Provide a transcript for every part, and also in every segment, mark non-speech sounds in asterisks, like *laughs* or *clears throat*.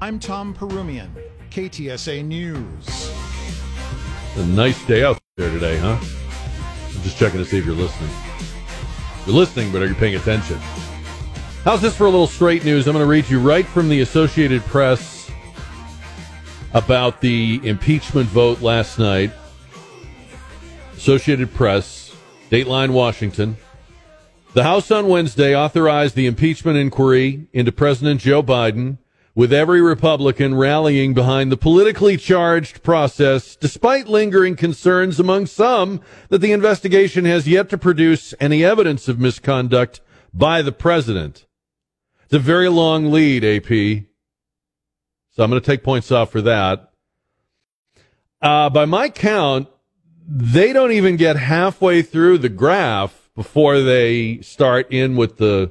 I'm Tom Perumian, KTSA News. A nice day out there today, huh? I'm just checking to see if you're listening. You're listening, but are you paying attention? How's this for a little straight news? I'm going to read you right from the Associated Press about the impeachment vote last night. Associated Press, Dateline, Washington. The House on Wednesday authorized the impeachment inquiry into President Joe Biden with every Republican rallying behind the politically charged process, despite lingering concerns among some that the investigation has yet to produce any evidence of misconduct by the president. It's a very long lead, AP. So I'm going to take points off for that. Uh, by my count, they don't even get halfway through the graph before they start in with the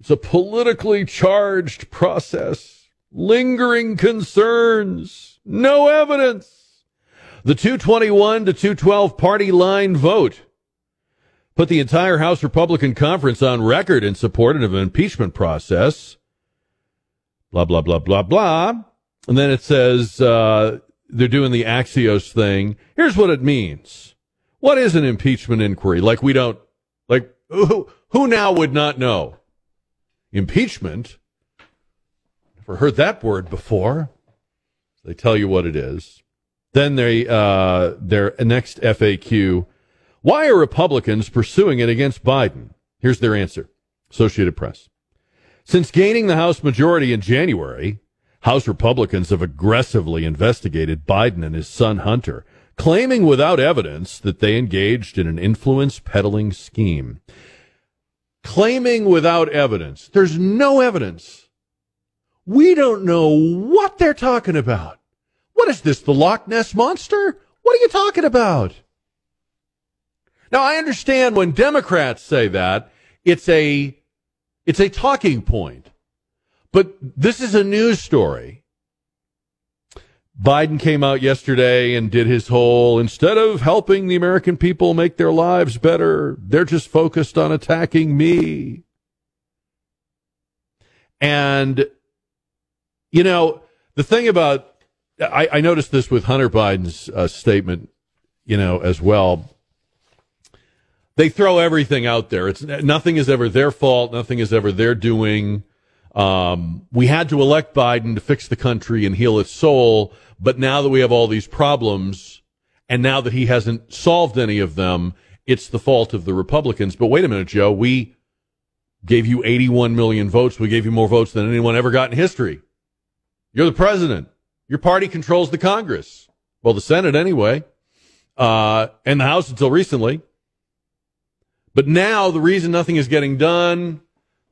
it's a politically charged process lingering concerns, no evidence. The 221 to 212 party line vote put the entire House Republican conference on record in support of an impeachment process. Blah, blah, blah, blah, blah. And then it says uh, they're doing the Axios thing. Here's what it means. What is an impeachment inquiry? Like we don't, like who, who now would not know? Impeachment Heard that word before. They tell you what it is. Then they uh, their next FAQ. Why are Republicans pursuing it against Biden? Here's their answer. Associated Press. Since gaining the House majority in January, House Republicans have aggressively investigated Biden and his son Hunter, claiming without evidence that they engaged in an influence peddling scheme. Claiming without evidence. There's no evidence we don't know what they're talking about. What is this, the Loch Ness Monster? What are you talking about? Now, I understand when Democrats say that, it's a, it's a talking point. But this is a news story. Biden came out yesterday and did his whole instead of helping the American people make their lives better, they're just focused on attacking me. And you know, the thing about I, I noticed this with Hunter Biden's uh, statement, you know, as well. They throw everything out there. It's nothing is ever their fault. Nothing is ever their doing. Um, we had to elect Biden to fix the country and heal its soul, but now that we have all these problems, and now that he hasn't solved any of them, it's the fault of the Republicans. But wait a minute, Joe. We gave you 81 million votes. We gave you more votes than anyone ever got in history. You're the president. Your party controls the Congress. Well, the Senate anyway, uh, and the House until recently. But now the reason nothing is getting done,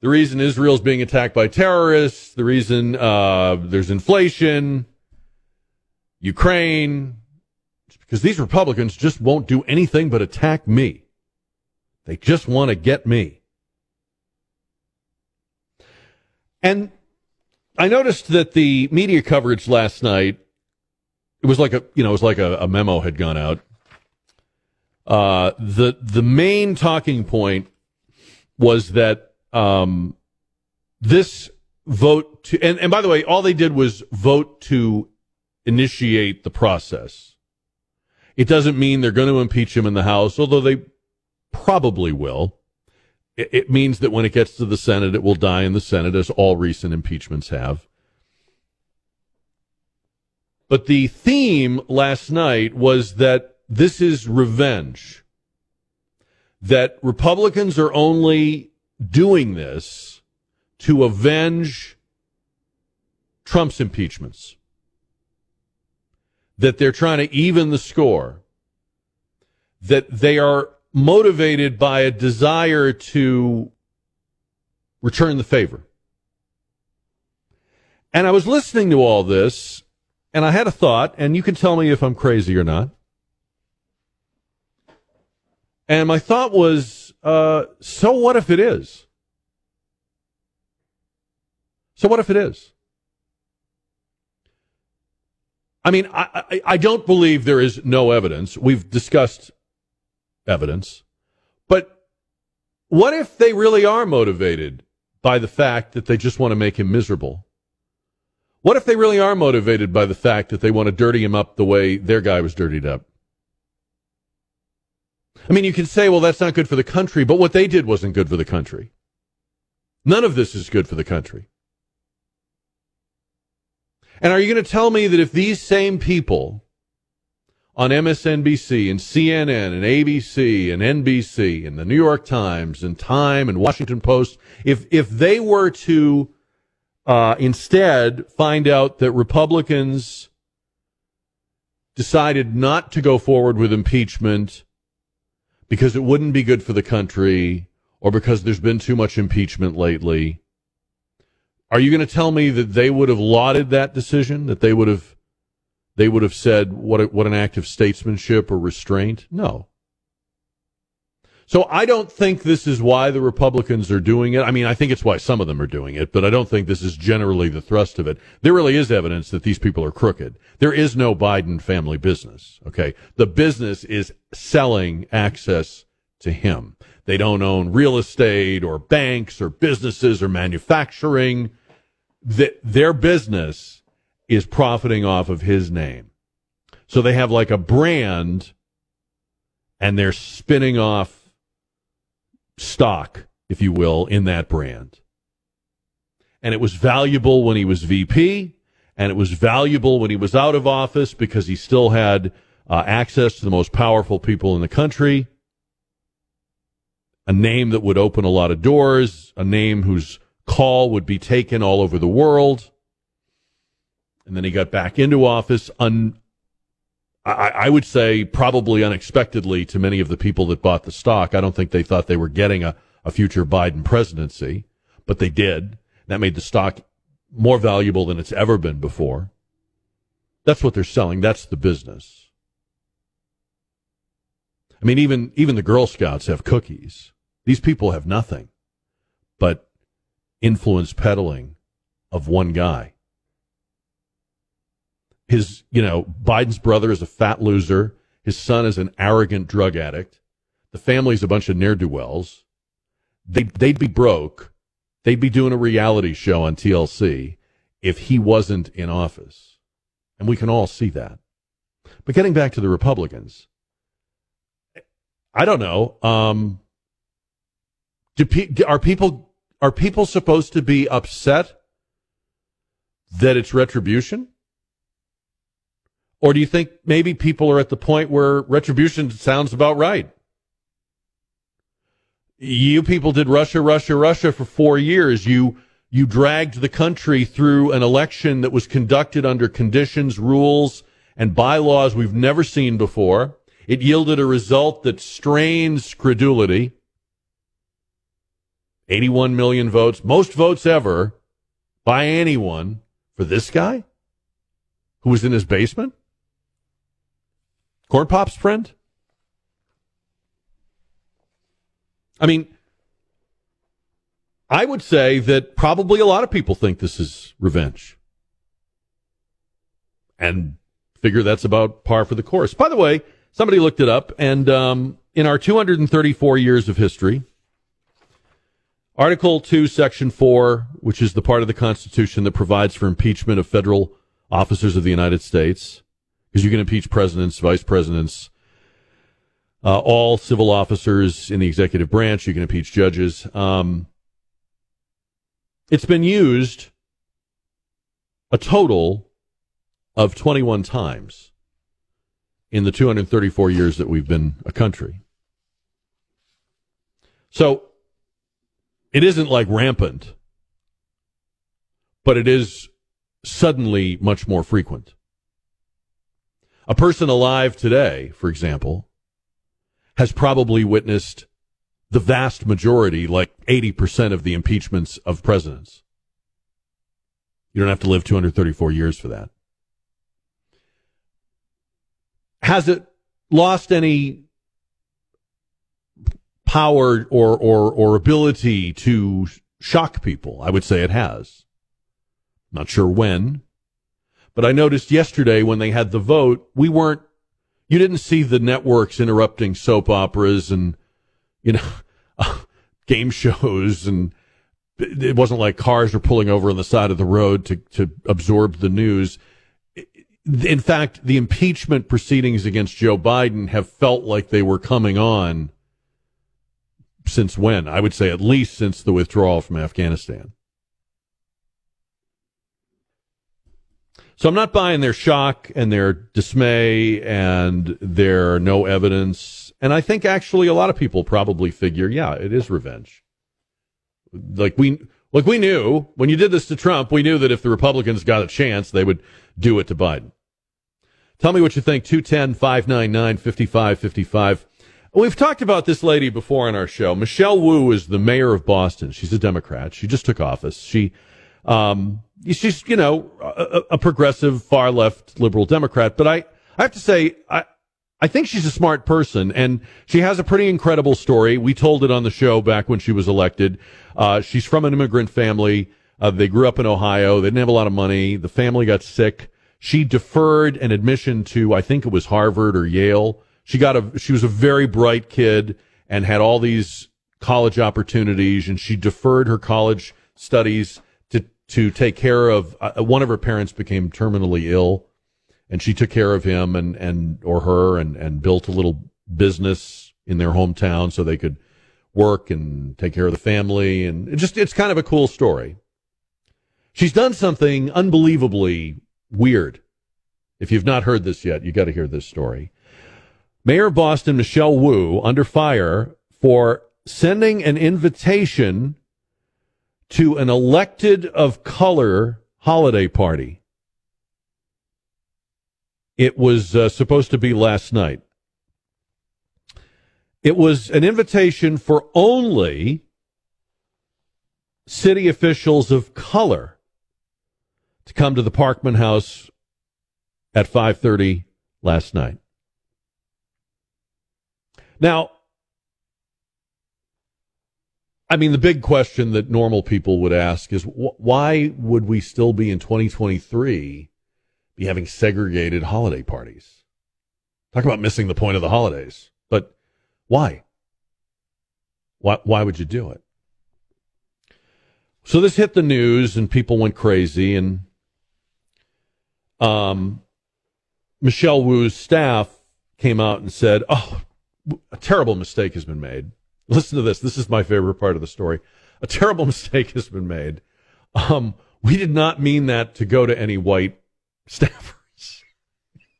the reason Israel's being attacked by terrorists, the reason uh, there's inflation, Ukraine, because these Republicans just won't do anything but attack me. They just want to get me. And I noticed that the media coverage last night, it was like a, you know, it was like a, a memo had gone out. Uh, the, the main talking point was that, um, this vote to, and, and by the way, all they did was vote to initiate the process. It doesn't mean they're going to impeach him in the House, although they probably will it means that when it gets to the Senate, it will die in the Senate, as all recent impeachments have. But the theme last night was that this is revenge. That Republicans are only doing this to avenge Trump's impeachments. That they're trying to even the score. That they are motivated by a desire to return the favor. And I was listening to all this, and I had a thought, and you can tell me if I'm crazy or not. And my thought was, uh, so what if it is? So what if it is? I mean, I, I, I don't believe there is no evidence. We've discussed evidence. But what if they really are motivated by the fact that they just want to make him miserable? What if they really are motivated by the fact that they want to dirty him up the way their guy was dirtied up? I mean, you can say, well, that's not good for the country, but what they did wasn't good for the country. None of this is good for the country. And are you going to tell me that if these same people on MSNBC and CNN and ABC and NBC and the New York Times and Time and Washington Post, if if they were to uh, instead find out that Republicans decided not to go forward with impeachment because it wouldn't be good for the country or because there's been too much impeachment lately, are you going to tell me that they would have lauded that decision? That they would have they would have said what a, what an act of statesmanship or restraint? No. So I don't think this is why the Republicans are doing it. I mean, I think it's why some of them are doing it, but I don't think this is generally the thrust of it. There really is evidence that these people are crooked. There is no Biden family business. Okay. The business is selling access to him. They don't own real estate or banks or businesses or manufacturing. That their business is profiting off of his name. So they have like a brand and they're spinning off stock, if you will, in that brand. And it was valuable when he was VP, and it was valuable when he was out of office because he still had uh, access to the most powerful people in the country a name that would open a lot of doors, a name whose call would be taken all over the world. And then he got back into office, un, I, I would say probably unexpectedly to many of the people that bought the stock. I don't think they thought they were getting a, a future Biden presidency, but they did. That made the stock more valuable than it's ever been before. That's what they're selling. That's the business. I mean, even even the Girl Scouts have cookies. These people have nothing but influence peddling of one guy. His, you know, Biden's brother is a fat loser. His son is an arrogant drug addict. The family's a bunch of ne'er do wells. They, they'd be broke. They'd be doing a reality show on TLC if he wasn't in office. And we can all see that. But getting back to the Republicans, I don't know. Um, do pe- are people are people supposed to be upset that it's retribution? Or do you think maybe people are at the point where retribution sounds about right? You people did Russia, Russia, Russia for four years. You you dragged the country through an election that was conducted under conditions, rules, and bylaws we've never seen before. It yielded a result that strains credulity. 81 million votes, most votes ever by anyone for this guy who was in his basement? Corn Pop's friend? I mean, I would say that probably a lot of people think this is revenge. And figure that's about par for the course. By the way, somebody looked it up, and um, in our 234 years of history, Article 2, Section 4, which is the part of the Constitution that provides for impeachment of federal officers of the United States, because you can impeach presidents, vice presidents, uh, all civil officers in the executive branch. You can impeach judges. Um, it's been used a total of 21 times in the 234 years that we've been a country. So it isn't like rampant, but it is suddenly much more frequent. A person alive today, for example, has probably witnessed the vast majority, like 80% of the impeachments of presidents. You don't have to live 234 years for that. Has it lost any power or, or, or ability to shock people? I would say it has. Not sure when, but I noticed yesterday when they had the vote, we weren't, you didn't see the networks interrupting soap operas and, you know, *laughs* game shows and it wasn't like cars were pulling over on the side of the road to, to absorb the news. In fact, the impeachment proceedings against Joe Biden have felt like they were coming on since when? I would say at least since the withdrawal from Afghanistan. So I'm not buying their shock and their dismay and their no evidence. And I think actually a lot of people probably figure, yeah, it is revenge. Like we, like we knew when you did this to Trump, we knew that if the Republicans got a chance, they would do it to Biden. Tell me what you think. 210 599 5555. We've talked about this lady before on our show. Michelle Wu is the mayor of Boston. She's a Democrat. She just took office. She, um, she's, you know, a, a, progressive, far left liberal Democrat. But I, I have to say, I, I think she's a smart person and she has a pretty incredible story. We told it on the show back when she was elected. Uh, she's from an immigrant family. Uh, they grew up in Ohio. They didn't have a lot of money. The family got sick. She deferred an admission to, I think it was Harvard or Yale she got a she was a very bright kid and had all these college opportunities and she deferred her college studies to take care of uh, one of her parents became terminally ill and she took care of him and and or her and and built a little business in their hometown so they could work and take care of the family. And it just it's kind of a cool story. She's done something unbelievably weird. If you've not heard this yet you got to hear this story. Mayor of Boston Michelle Wu under fire for sending an invitation to an elected of color holiday party. It was uh, supposed to be last night. It was an invitation for only city officials of color to come to the Parkman House at 5:30 last night. Now, I mean, the big question that normal people would ask is wh- why would we still be in 2023 be having segregated holiday parties? Talk about missing the point of the holidays. But why? Why, why would you do it? So this hit the news and people went crazy and um, Michelle Wu's staff came out and said, "Oh, a terrible mistake has been made. Listen to this. This is my favorite part of the story. A terrible *laughs* mistake has been made. Um, we did not mean that to go to any white staffers.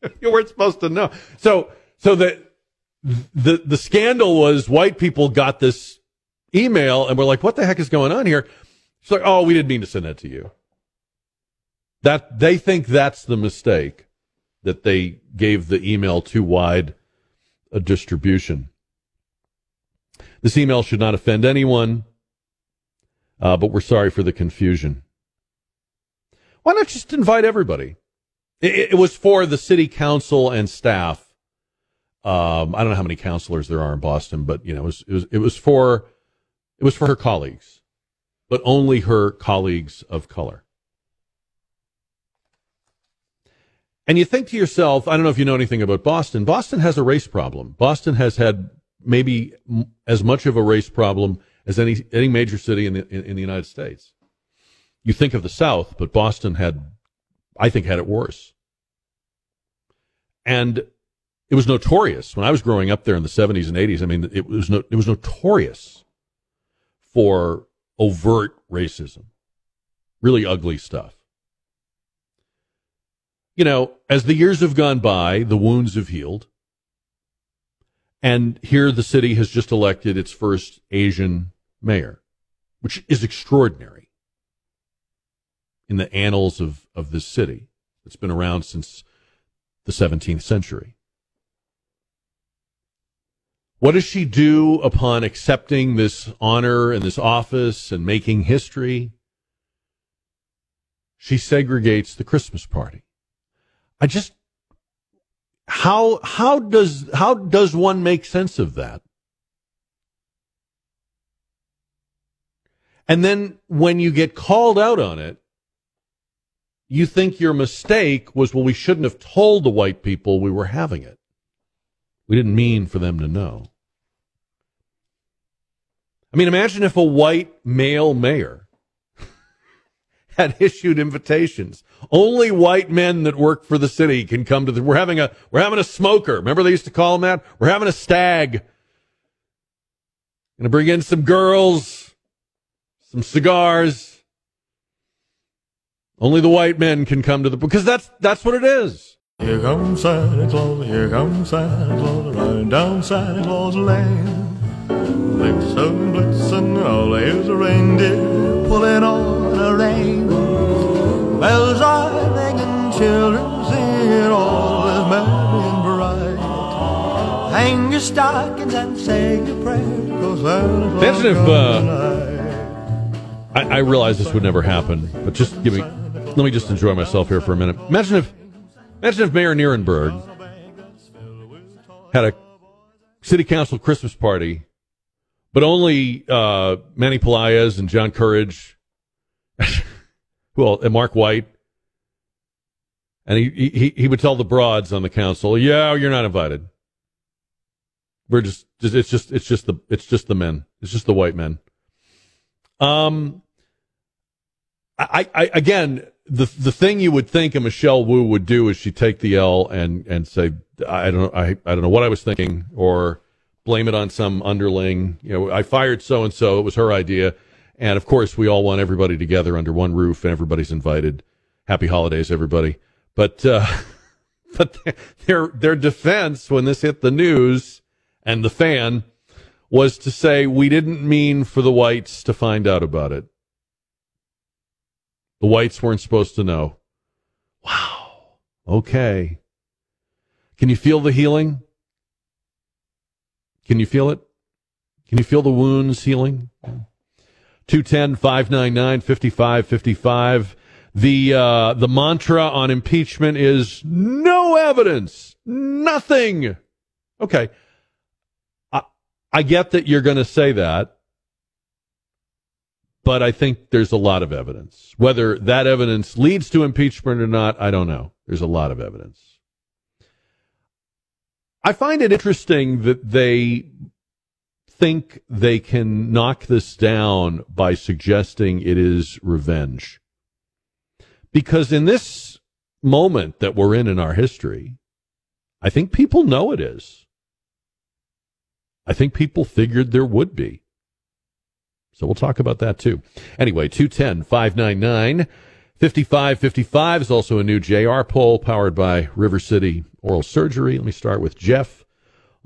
*laughs* you weren't supposed to know. So, so the, the, the scandal was white people got this email and we're like, what the heck is going on here? It's like, oh, we didn't mean to send that to you. That they think that's the mistake that they gave the email too wide a distribution. This email should not offend anyone, uh, but we're sorry for the confusion. Why not just invite everybody? It, it was for the city council and staff. Um, I don't know how many counselors there are in Boston, but you know, it was, it was, it was for, it was for her colleagues, but only her colleagues of color. And you think to yourself, I don't know if you know anything about Boston. Boston has a race problem. Boston has had maybe as much of a race problem as any any major city in the in, in the United States. You think of the South, but Boston had, I think, had it worse. And it was notorious when I was growing up there in the 70s and 80s. I mean, it was no, it was notorious for overt racism, really ugly stuff you know, as the years have gone by, the wounds have healed. And here the city has just elected its first Asian mayor, which is extraordinary in the annals of, of this city. It's been around since the 17th century. What does she do upon accepting this honor and this office and making history? she segregates the Christmas party. I just how how does how does one make sense of that? And then when you get called out on it, you think your mistake was, well, we shouldn't have told the white people we were having it. We didn't mean for them to know. I mean, imagine if a white male mayor *laughs* had issued invitations. Only white men that work for the city can come to the, we're having a, we're having a smoker. Remember they used to call them that? We're having a stag. Gonna bring in some girls, some cigars. Only the white men can come to the, because that's, that's what it is. Here comes Santa Claus, here comes Santa Claus, riding down Santa Claus Lane. Blitzen, blitzen, all here's a reindeer pulling on a rein. Bells are ringing, children singing, all is merry and bright. Hang your stockings and say your prayers, cause Claus Imagine if, uh. I, I realize this would never happen, but just give me, let me just enjoy myself here for a minute. Imagine if, imagine if Mayor Nirenberg had a city council Christmas party, but only uh, Manny Pelaez and John Courage, *laughs* well, and Marc Whyte, and he, he he would tell the broads on the council, "Yeah, you're not invited. We're just, just it's just it's just the it's just the men. It's just the white men." Um, I, I again, the the thing you would think a Michelle Wu would do is she take the L and and say, I don't I I don't know what I was thinking, or blame it on some underling. You know, I fired so and so. It was her idea, and of course, we all want everybody together under one roof, and everybody's invited. Happy holidays, everybody. But uh, *laughs* but their their defense when this hit the news and the fan was to say we didn't mean for the whites to find out about it. The whites weren't supposed to know. Wow. Okay. Can you feel the healing? Can you feel it? Can you feel the wounds healing? 210 599 5555. The, uh, the mantra on impeachment is no evidence, nothing. Okay. I, I get that you're going to say that, but I think there's a lot of evidence. Whether that evidence leads to impeachment or not, I don't know. There's a lot of evidence. I find it interesting that they think they can knock this down by suggesting it is revenge. Because in this moment that we're in in our history, I think people know it is. I think people figured there would be. So we'll talk about that too. Anyway, 210 599 5555 is also a new JR poll powered by River City Oral Surgery. Let me start with Jeff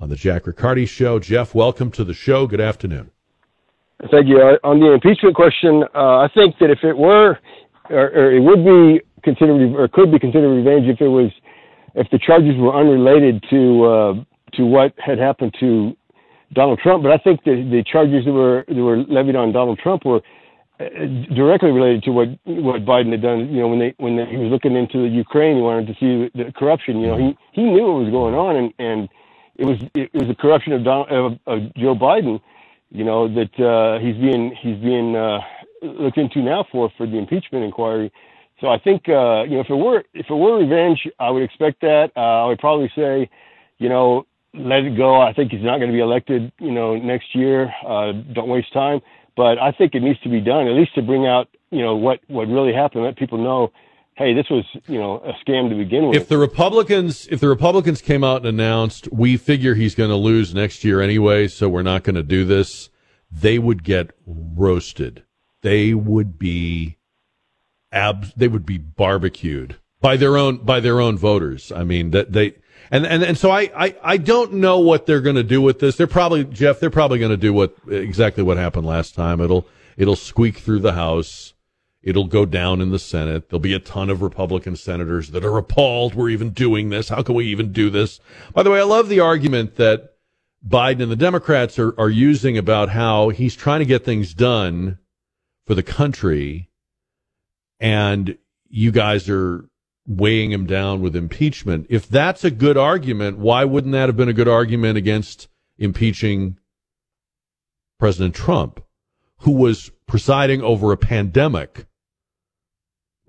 on the Jack Riccardi Show. Jeff, welcome to the show. Good afternoon. Thank you. Uh, on the impeachment question, uh, I think that if it were, or, or it would be considered, or could be considered revenge if it was, if the charges were unrelated to uh, to what had happened to Donald Trump. But I think the the charges that were that were levied on Donald Trump were uh, directly related to what what Biden had done. You know, when they when they, he was looking into the Ukraine, he wanted to see the corruption. You know, he he knew what was going on, and and it was it was the corruption of Donald of, of Joe Biden. You know that uh, he's being he's being uh, looked into now for for the impeachment inquiry. So I think uh, you know if it were if it were revenge, I would expect that. Uh, I would probably say, you know, let it go. I think he's not going to be elected. You know, next year. Uh, don't waste time. But I think it needs to be done at least to bring out you know what what really happened. Let people know. Hey, this was you know a scam to begin with. If the Republicans, if the Republicans came out and announced, we figure he's going to lose next year anyway, so we're not going to do this, they would get roasted. They would be ab, they would be barbecued by their own by their own voters. I mean that they and and and so I I, I don't know what they're going to do with this. They're probably Jeff. They're probably going to do what exactly what happened last time. It'll it'll squeak through the House. It'll go down in the Senate. There'll be a ton of Republican senators that are appalled we're even doing this. How can we even do this? By the way, I love the argument that Biden and the Democrats are, are using about how he's trying to get things done for the country. And you guys are weighing him down with impeachment. If that's a good argument, why wouldn't that have been a good argument against impeaching President Trump, who was presiding over a pandemic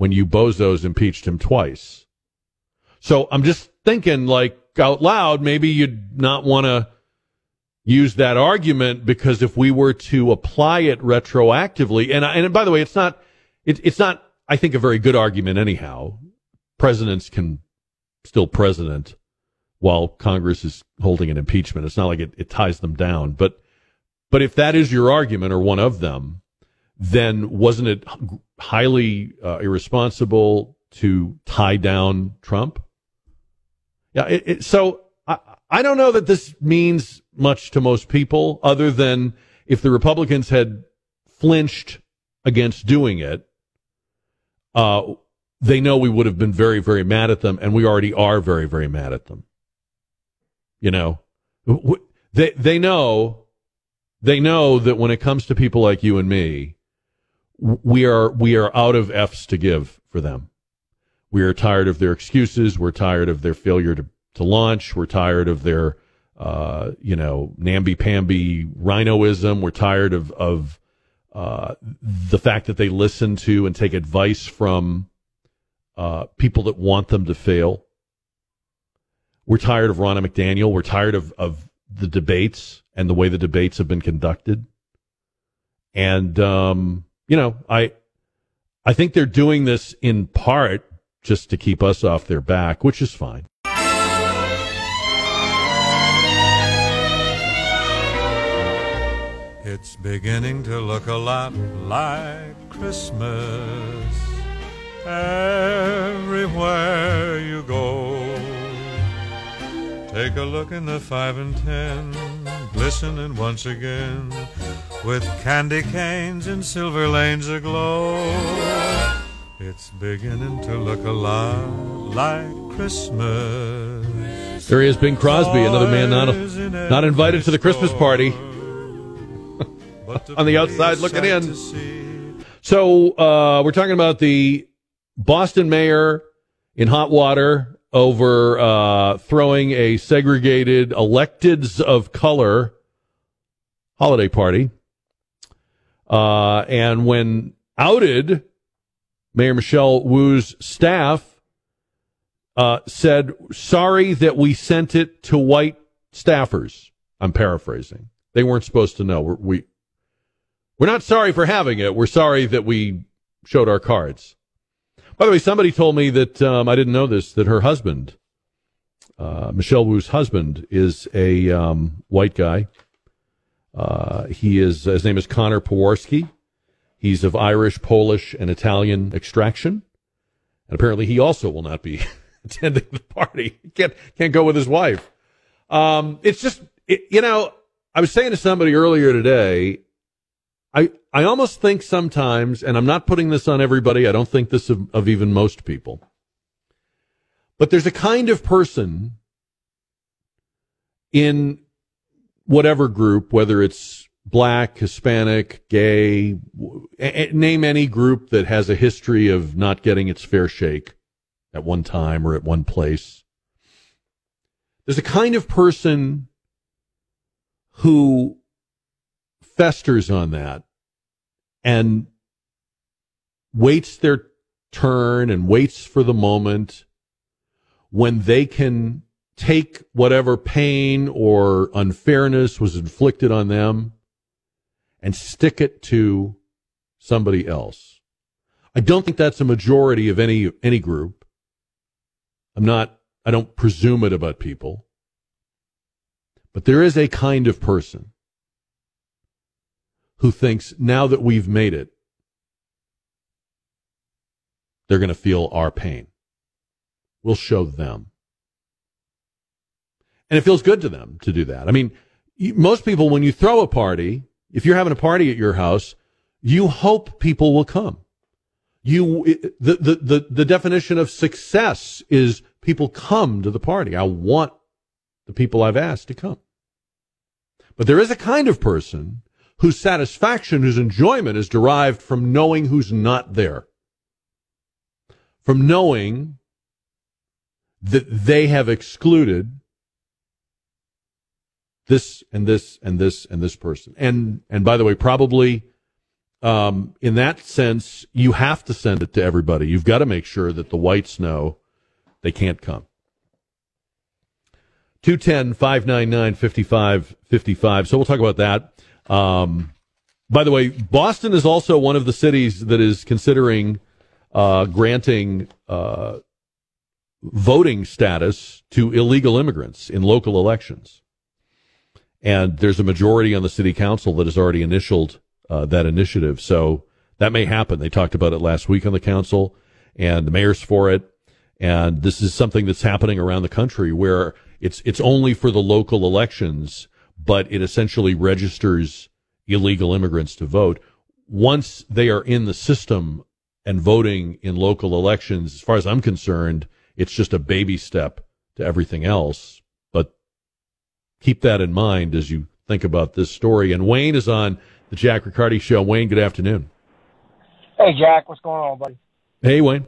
when you bozos impeached him twice? So I'm just thinking, like, out loud, maybe you'd not want to use that argument because if we were to apply it retroactively, and and by the way, it's not it, it's not I think a very good argument anyhow. Presidents can still president while Congress is holding an impeachment. It's not like it, it ties them down, but but if that is your argument or one of them, then wasn't it highly uh, irresponsible to tie down Trump? Yeah. It, it, so I, I don't know that this means much to most people other than if the Republicans had flinched against doing it, uh, they know we would have been very, very mad at them, and we already are very, very mad at them. You know, they they know they know that when it comes to people like you and me, we are we are out of F's to give for them. We are tired of their excuses. We're tired of their failure to, to launch. We're tired of their, uh, you know, namby-pamby rhinoism. We're tired of, of uh, the fact that they listen to and take advice from uh, people that want them to fail. We're tired of Ronna McDaniel. We're tired of, of the debates and the way the debates have been conducted. And, um, you know, I, I think they're doing this in part just to keep us off their back, which is fine. It's beginning to look a lot like Christmas everywhere you go. Take a look in the five and ten, glistening once again with candy canes and silver lanes aglow. It's beginning to look a lot like Christmas. There he is, Bing Crosby, another man not, not invited to the Christmas party. *laughs* On the outside looking in. So uh, we're talking about the Boston mayor in hot water over uh, throwing a segregated electeds of color holiday party. Uh, and when outed, Mayor Michelle Wu's staff uh, said, sorry that we sent it to white staffers. I'm paraphrasing. They weren't supposed to know. We're, we, we're not sorry for having it. We're sorry that we showed our cards. By the way, somebody told me that um, I didn't know this that her husband, uh, Michelle Wu's husband, is a um, white guy. Uh, he is his name is Conor Pewarski. He's of Irish, Polish, and Italian extraction. And apparently he also will not be *laughs* attending the party. Can't, can't go with his wife. Um, it's just, it, you know, I was saying to somebody earlier today, I, I almost think sometimes, and I'm not putting this on everybody. I don't think this of, of even most people, but there's a kind of person in whatever group, whether it's black, Hispanic, gay, name any group that has a history of not getting its fair shake at one time or at one place. There's a kind of person who festers on that and waits their turn and waits for the moment when they can take whatever pain or unfairness was inflicted on them and stick it to somebody else. I don't think that's a majority of any any group. I'm not I don't presume it about people. But there is a kind of person who thinks now that we've made it, they're going to feel our pain. We'll show them. And it feels good to them to do that. I mean, most people, when you throw a party, if you're having a party at your house, you hope people will come. You, the, the, the, the definition of success is people come to the party. I want the people I've asked to come. But there is a kind of person whose satisfaction, whose enjoyment is derived from knowing who's not there. from knowing that they have excluded this and this and this and this person. And and by the way, probably um, in that sense, you have to send it to everybody. You've got to make sure that the whites know they can't come. 210 599 5555. So we'll talk about that. Um, by the way, Boston is also one of the cities that is considering uh, granting uh, voting status to illegal immigrants in local elections. And there's a majority on the city council that has already initialed uh, that initiative. So that may happen. They talked about it last week on the council, and the mayor's for it. And this is something that's happening around the country where it's it's only for the local elections, but it essentially registers illegal immigrants to vote. Once they are in the system and voting in local elections, as far as I'm concerned, it's just a baby step to everything else. But keep that in mind as you think about this story. And Wayne is on the Jack Riccardi Show. Wayne, good afternoon. Hey, Jack, what's going on, buddy? Hey, Wayne.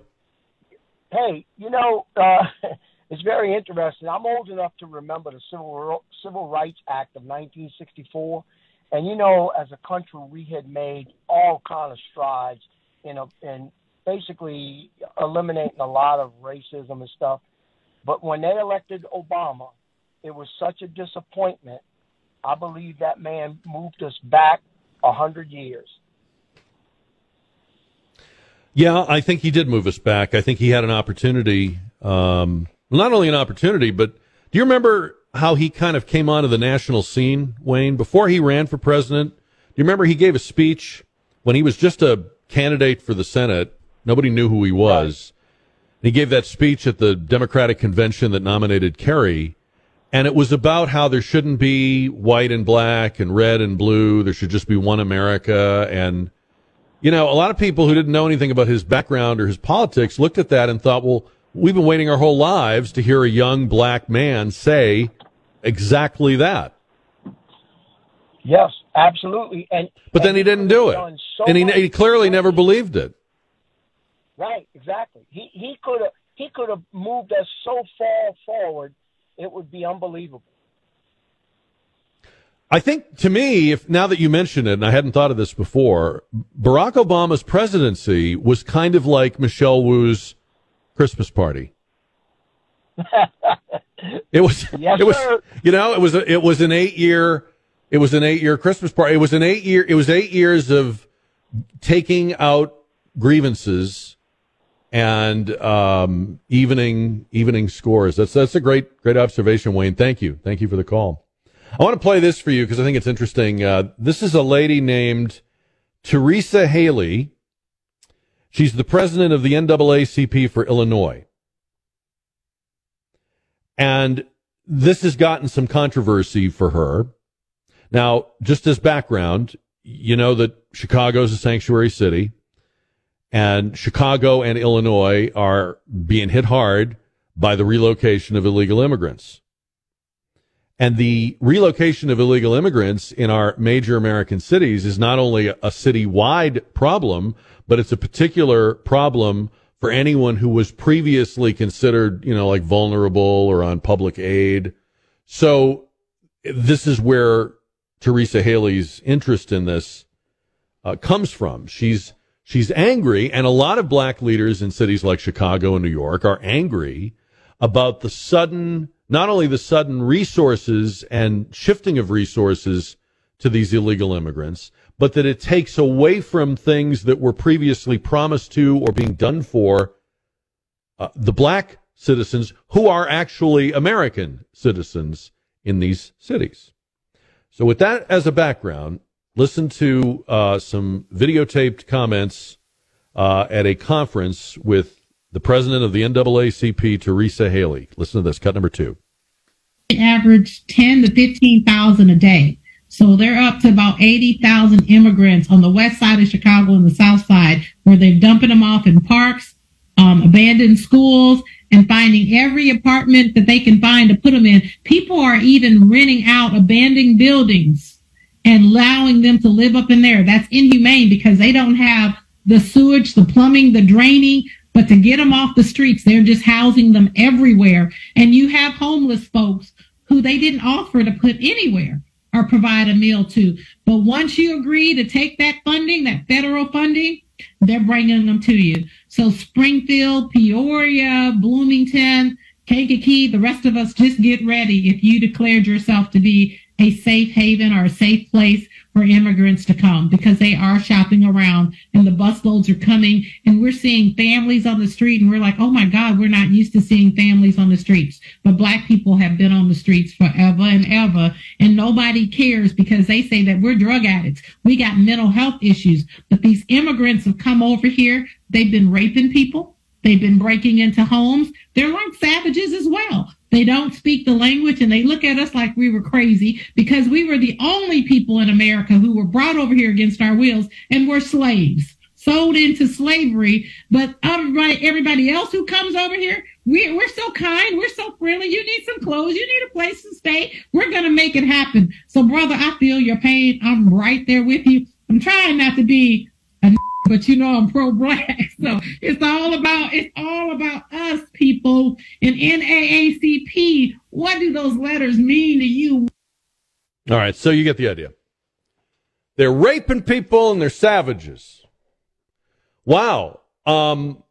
Hey, you know, uh, *laughs* it's very interesting. I'm old enough to remember the Civil Civil Rights Act of 1964, and you know, as a country, we had made all kind of strides in a, in basically eliminating a lot of racism and stuff. But when they elected Obama, it was such a disappointment. I believe that man moved us back a hundred years. Yeah, I think he did move us back. I think he had an opportunity. Um, not only an opportunity, but do you remember how he kind of came onto the national scene, Wayne, before he ran for president? Do you remember he gave a speech when he was just a candidate for the Senate? Nobody knew who he was. Right. He gave that speech at the Democratic convention that nominated Kerry. And it was about how there shouldn't be white and black and red and blue. There should just be one America. And, you know, a lot of people who didn't know anything about his background or his politics looked at that and thought, well, we've been waiting our whole lives to hear a young black man say exactly that. Yes, absolutely. And but then he didn't do it, so and he, he clearly never believed it. Right, exactly. He he could have he could have moved us so far forward it would be unbelievable. I think to me, if now that you mention it, and I hadn't thought of this before, Barack Obama's presidency was kind of like Michelle Wu's Christmas party. *laughs* it was, yes, it was, sir. you know, it was, a, it was an eight year, it was an eight year Christmas party. It was an eight year, it was eight years of taking out grievances and um, evening evening scores. That's that's a great great observation, Wayne. Thank you, thank you for the call. I want to play this for you because I think it's interesting. Uh, this is a lady named Teresa Haley. She's the president of the NAACP for Illinois, and this has gotten some controversy for her. Now, just as background, you know that Chicago is a sanctuary city and Chicago and Illinois are being hit hard by the relocation of illegal immigrants. And the relocation of illegal immigrants in our major American cities is not only a citywide problem, but it's a particular problem for anyone who was previously considered, you know, like vulnerable or on public aid. So this is where Teresa Haley's interest in this uh, comes from. She's She's angry, and a lot of black leaders in cities like Chicago and New York are angry about the sudden, not only the sudden resources and shifting of resources to these illegal immigrants, but that it takes away from things that were previously promised to or being done for uh, the black citizens who are actually American citizens in these cities. So, with that as a background, listen to uh, some videotaped comments uh, at a conference with the president of the NAACP, Teresa Haley. Listen to this, cut number two. Average 10 to 15,000 a day. So they're up to about 80,000 immigrants on the west side of Chicago and the south side, where they're dumping them off in parks, um, abandoned schools, and finding every apartment that they can find to put them in. People are even renting out abandoned buildings and allowing them to live up in there. That's inhumane because they don't have the sewage, the plumbing, the draining, But to get them off the streets, they're just housing them everywhere. And you have homeless folks who they didn't offer to put anywhere or provide a meal to. But once you agree to take that funding, that federal funding, they're bringing them to you. So Springfield, Peoria, Bloomington, Kankakee, the rest of us just get ready if you declared yourself to be a safe haven or a safe place for immigrants to come because they are shopping around and the busloads are coming and we're seeing families on the street and we're like, oh my God, we're not used to seeing families on the streets. But black people have been on the streets forever and ever and nobody cares because they say that we're drug addicts. We got mental health issues. But these immigrants have come over here. They've been raping people. They've been breaking into homes. They're like savages as well. They don't speak the language and they look at us like we were crazy because we were the only people in America who were brought over here against our wills and were slaves, sold into slavery. But everybody, everybody else who comes over here, we, we're so kind. We're so friendly. You need some clothes. You need a place to stay. We're going to make it happen. So brother, I feel your pain. I'm right there with you. I'm trying not to be but you know I'm pro-black, *laughs* so it's all about it's all about us people in NAACP. What do those letters mean to you? All right, so you get the idea. They're raping people and they're savages. Wow. Um,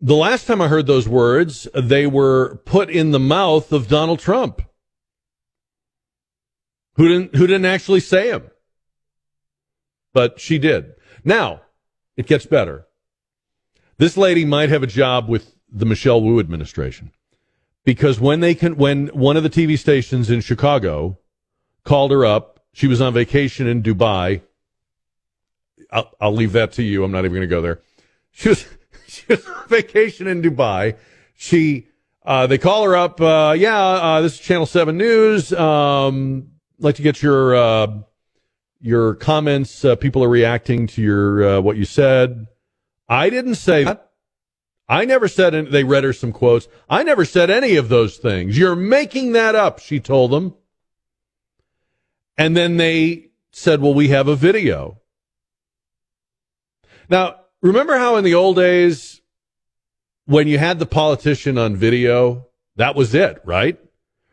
the last time I heard those words, they were put in the mouth of Donald Trump, who didn't who didn't actually say them, but she did. Now it gets better. This lady might have a job with the Michelle Wu administration because when they can, when one of the TV stations in Chicago called her up, she was on vacation in Dubai. I'll, I'll leave that to you. I'm not even going to go there. She was, *laughs* she was on vacation in Dubai. She, uh, they call her up. Uh, yeah, uh, this is Channel 7 News. Um, like to get your, uh, your comments. Uh, people are reacting to your uh, what you said. I didn't say that. I never said any, they read her some quotes. I never said any of those things. You're making that up, she told them. And then they said, "Well, we have a video." Now, remember how in the old days when you had the politician on video, that was it, right?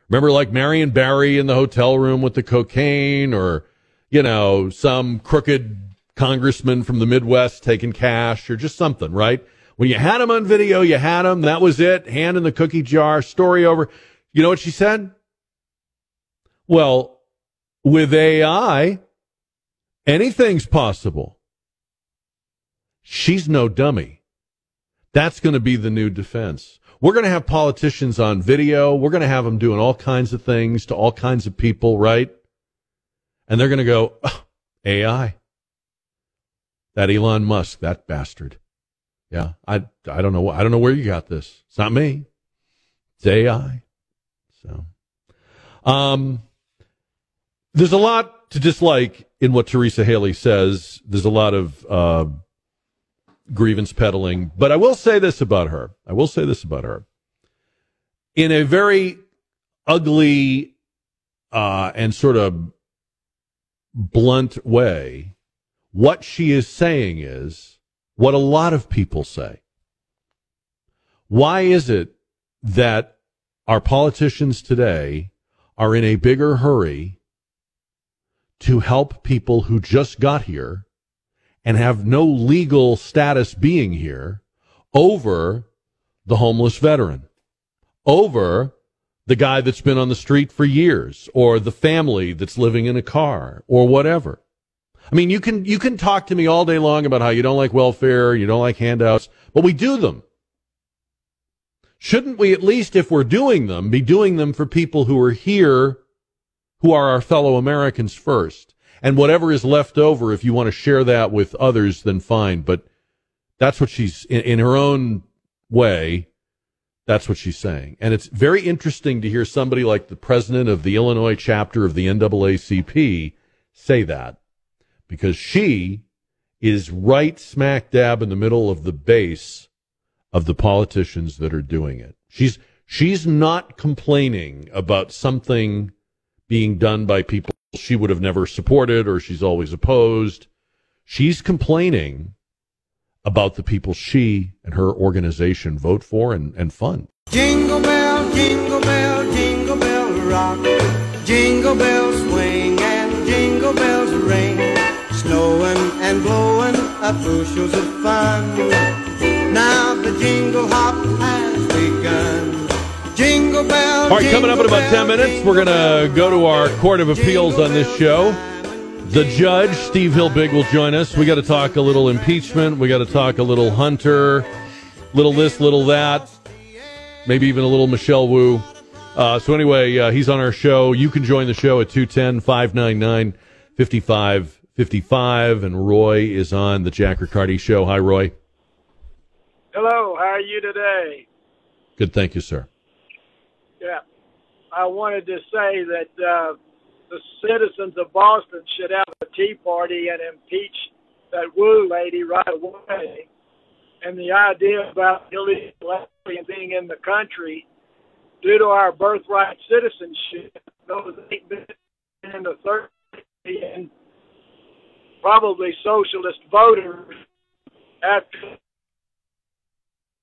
Remember like Marion Barry in the hotel room with the cocaine or you know, some crooked congressman from the Midwest taking cash or just something, right? When you had him on video, you had him. That was it. Hand in the cookie jar. Story over. You know what she said? Well, with AI, anything's possible. She's no dummy. That's going to be the new defense. We're going to have politicians on video. We're going to have them doing all kinds of things to all kinds of people, right? And they're going to go oh, AI. That Elon Musk, that bastard. Yeah, I I don't know I don't know where you got this. It's not me. It's AI. So, um, there's a lot to dislike in what Teresa Haley says. There's a lot of uh, grievance peddling, but I will say this about her. I will say this about her. In a very ugly uh, and sort of blunt way, what she is saying is what a lot of people say. Why is it that our politicians today are in a bigger hurry to help people who just got here and have no legal status being here over the homeless veteran, over the guy that's been on the street for years or the family that's living in a car or whatever. I mean, you can, you can talk to me all day long about how you don't like welfare, you don't like handouts, but we do them. Shouldn't we, at least if we're doing them, be doing them for people who are here, who are our fellow Americans first? And whatever is left over, if you want to share that with others, then fine. But that's what she's, in, in her own way, that's what she's saying. And it's very interesting to hear somebody like the president of the Illinois chapter of the NAACP say that because she is right smack dab in the middle of the base of the politicians that are doing it. She's, she's not complaining about something being done by people she would have never supported or she's always opposed. She's complaining about the people she and her organization vote for and, and fund. Jingle bell, jingle bell, jingle bell rock. Jingle bells swing and jingle bells ring. Snowing and blowing up bushels of fun. Now the jingle hop has begun. Jingle bell. All right, coming up in about 10 minutes, we're going to go to our Court of Appeals on this show. The judge, Steve Hilbig, will join us. We got to talk a little impeachment. We got to talk a little Hunter, little this, little that, maybe even a little Michelle Wu. Uh, so, anyway, uh, he's on our show. You can join the show at 210 599 5555. And Roy is on the Jack Riccardi show. Hi, Roy. Hello, how are you today? Good, thank you, sir. Yeah, I wanted to say that uh, the citizens of Boston should have a tea party and impeach that Wu lady right away. And the idea about illegal aliens being in the country due to our birthright citizenship, those eight million to thirty million probably socialist voters after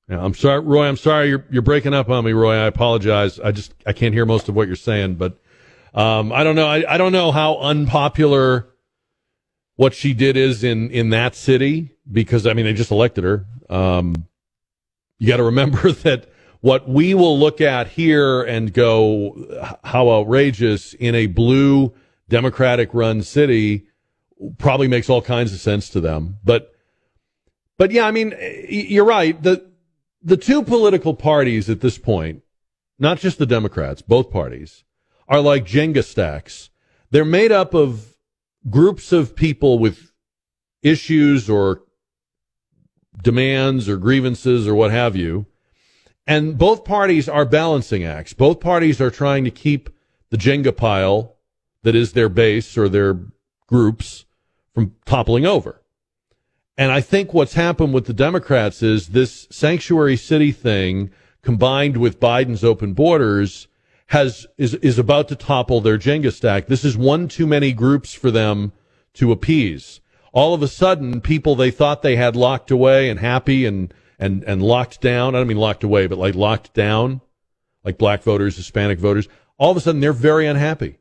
I'm sorry, Roy. I'm sorry you're you're breaking up on me, Roy. I apologize. I just I can't hear most of what you're saying, but um, I don't know. I, I don't know how unpopular what she did is in in that city because I mean they just elected her. Um, you got to remember *laughs* that what we will look at here and go how outrageous in a blue Democratic run city probably makes all kinds of sense to them, but. But yeah, I mean, you're right. The the two political parties at this point, not just the Democrats, both parties, are like Jenga stacks. They're made up of groups of people with issues or demands or grievances or what have you. And both parties are balancing acts. Both parties are trying to keep the Jenga pile that is their base or their groups from toppling over. And I think what's happened with the Democrats is this sanctuary city thing combined with Biden's open borders has is is about to topple their Jenga stack. This is one too many groups for them to appease. All of a sudden, people they thought they had locked away and happy and and and locked down. I don't mean locked away, but like locked down, like black voters, Hispanic voters. All of a sudden, they're very unhappy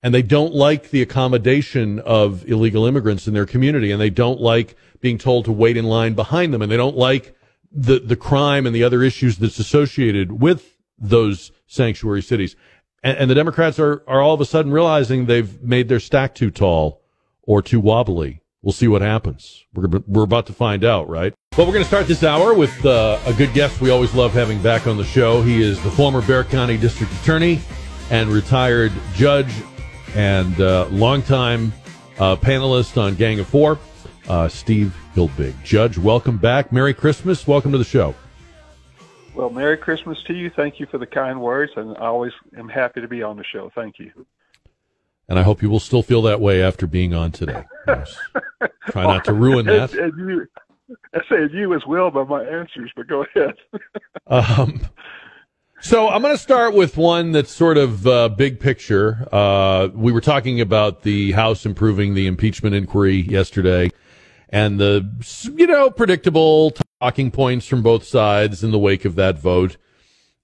and they don't like the accommodation of illegal immigrants in their community and they don't like being told to wait in line behind them and they don't like the the crime and the other issues that's associated with those sanctuary cities and, and the democrats are are all of a sudden realizing they've made their stack too tall or too wobbly we'll see what happens we're we're about to find out right Well, we're going to start this hour with uh, a good guest we always love having back on the show he is the former Bexar County district attorney and retired judge and uh, longtime uh, panelist on Gang of Four, uh, Steve Hilbig. Judge, welcome back. Merry Christmas. Welcome to the show. Well, Merry Christmas to you. Thank you for the kind words, and I always am happy to be on the show. Thank you. And I hope you will still feel that way after being on today. Try not to ruin *laughs* that. And, and you, I said you as well by my answers, but go ahead. *laughs* um, so I'm going to start with one that's sort of uh, big picture. Uh, we were talking about the House improving the impeachment inquiry yesterday, and the you know predictable talking points from both sides in the wake of that vote.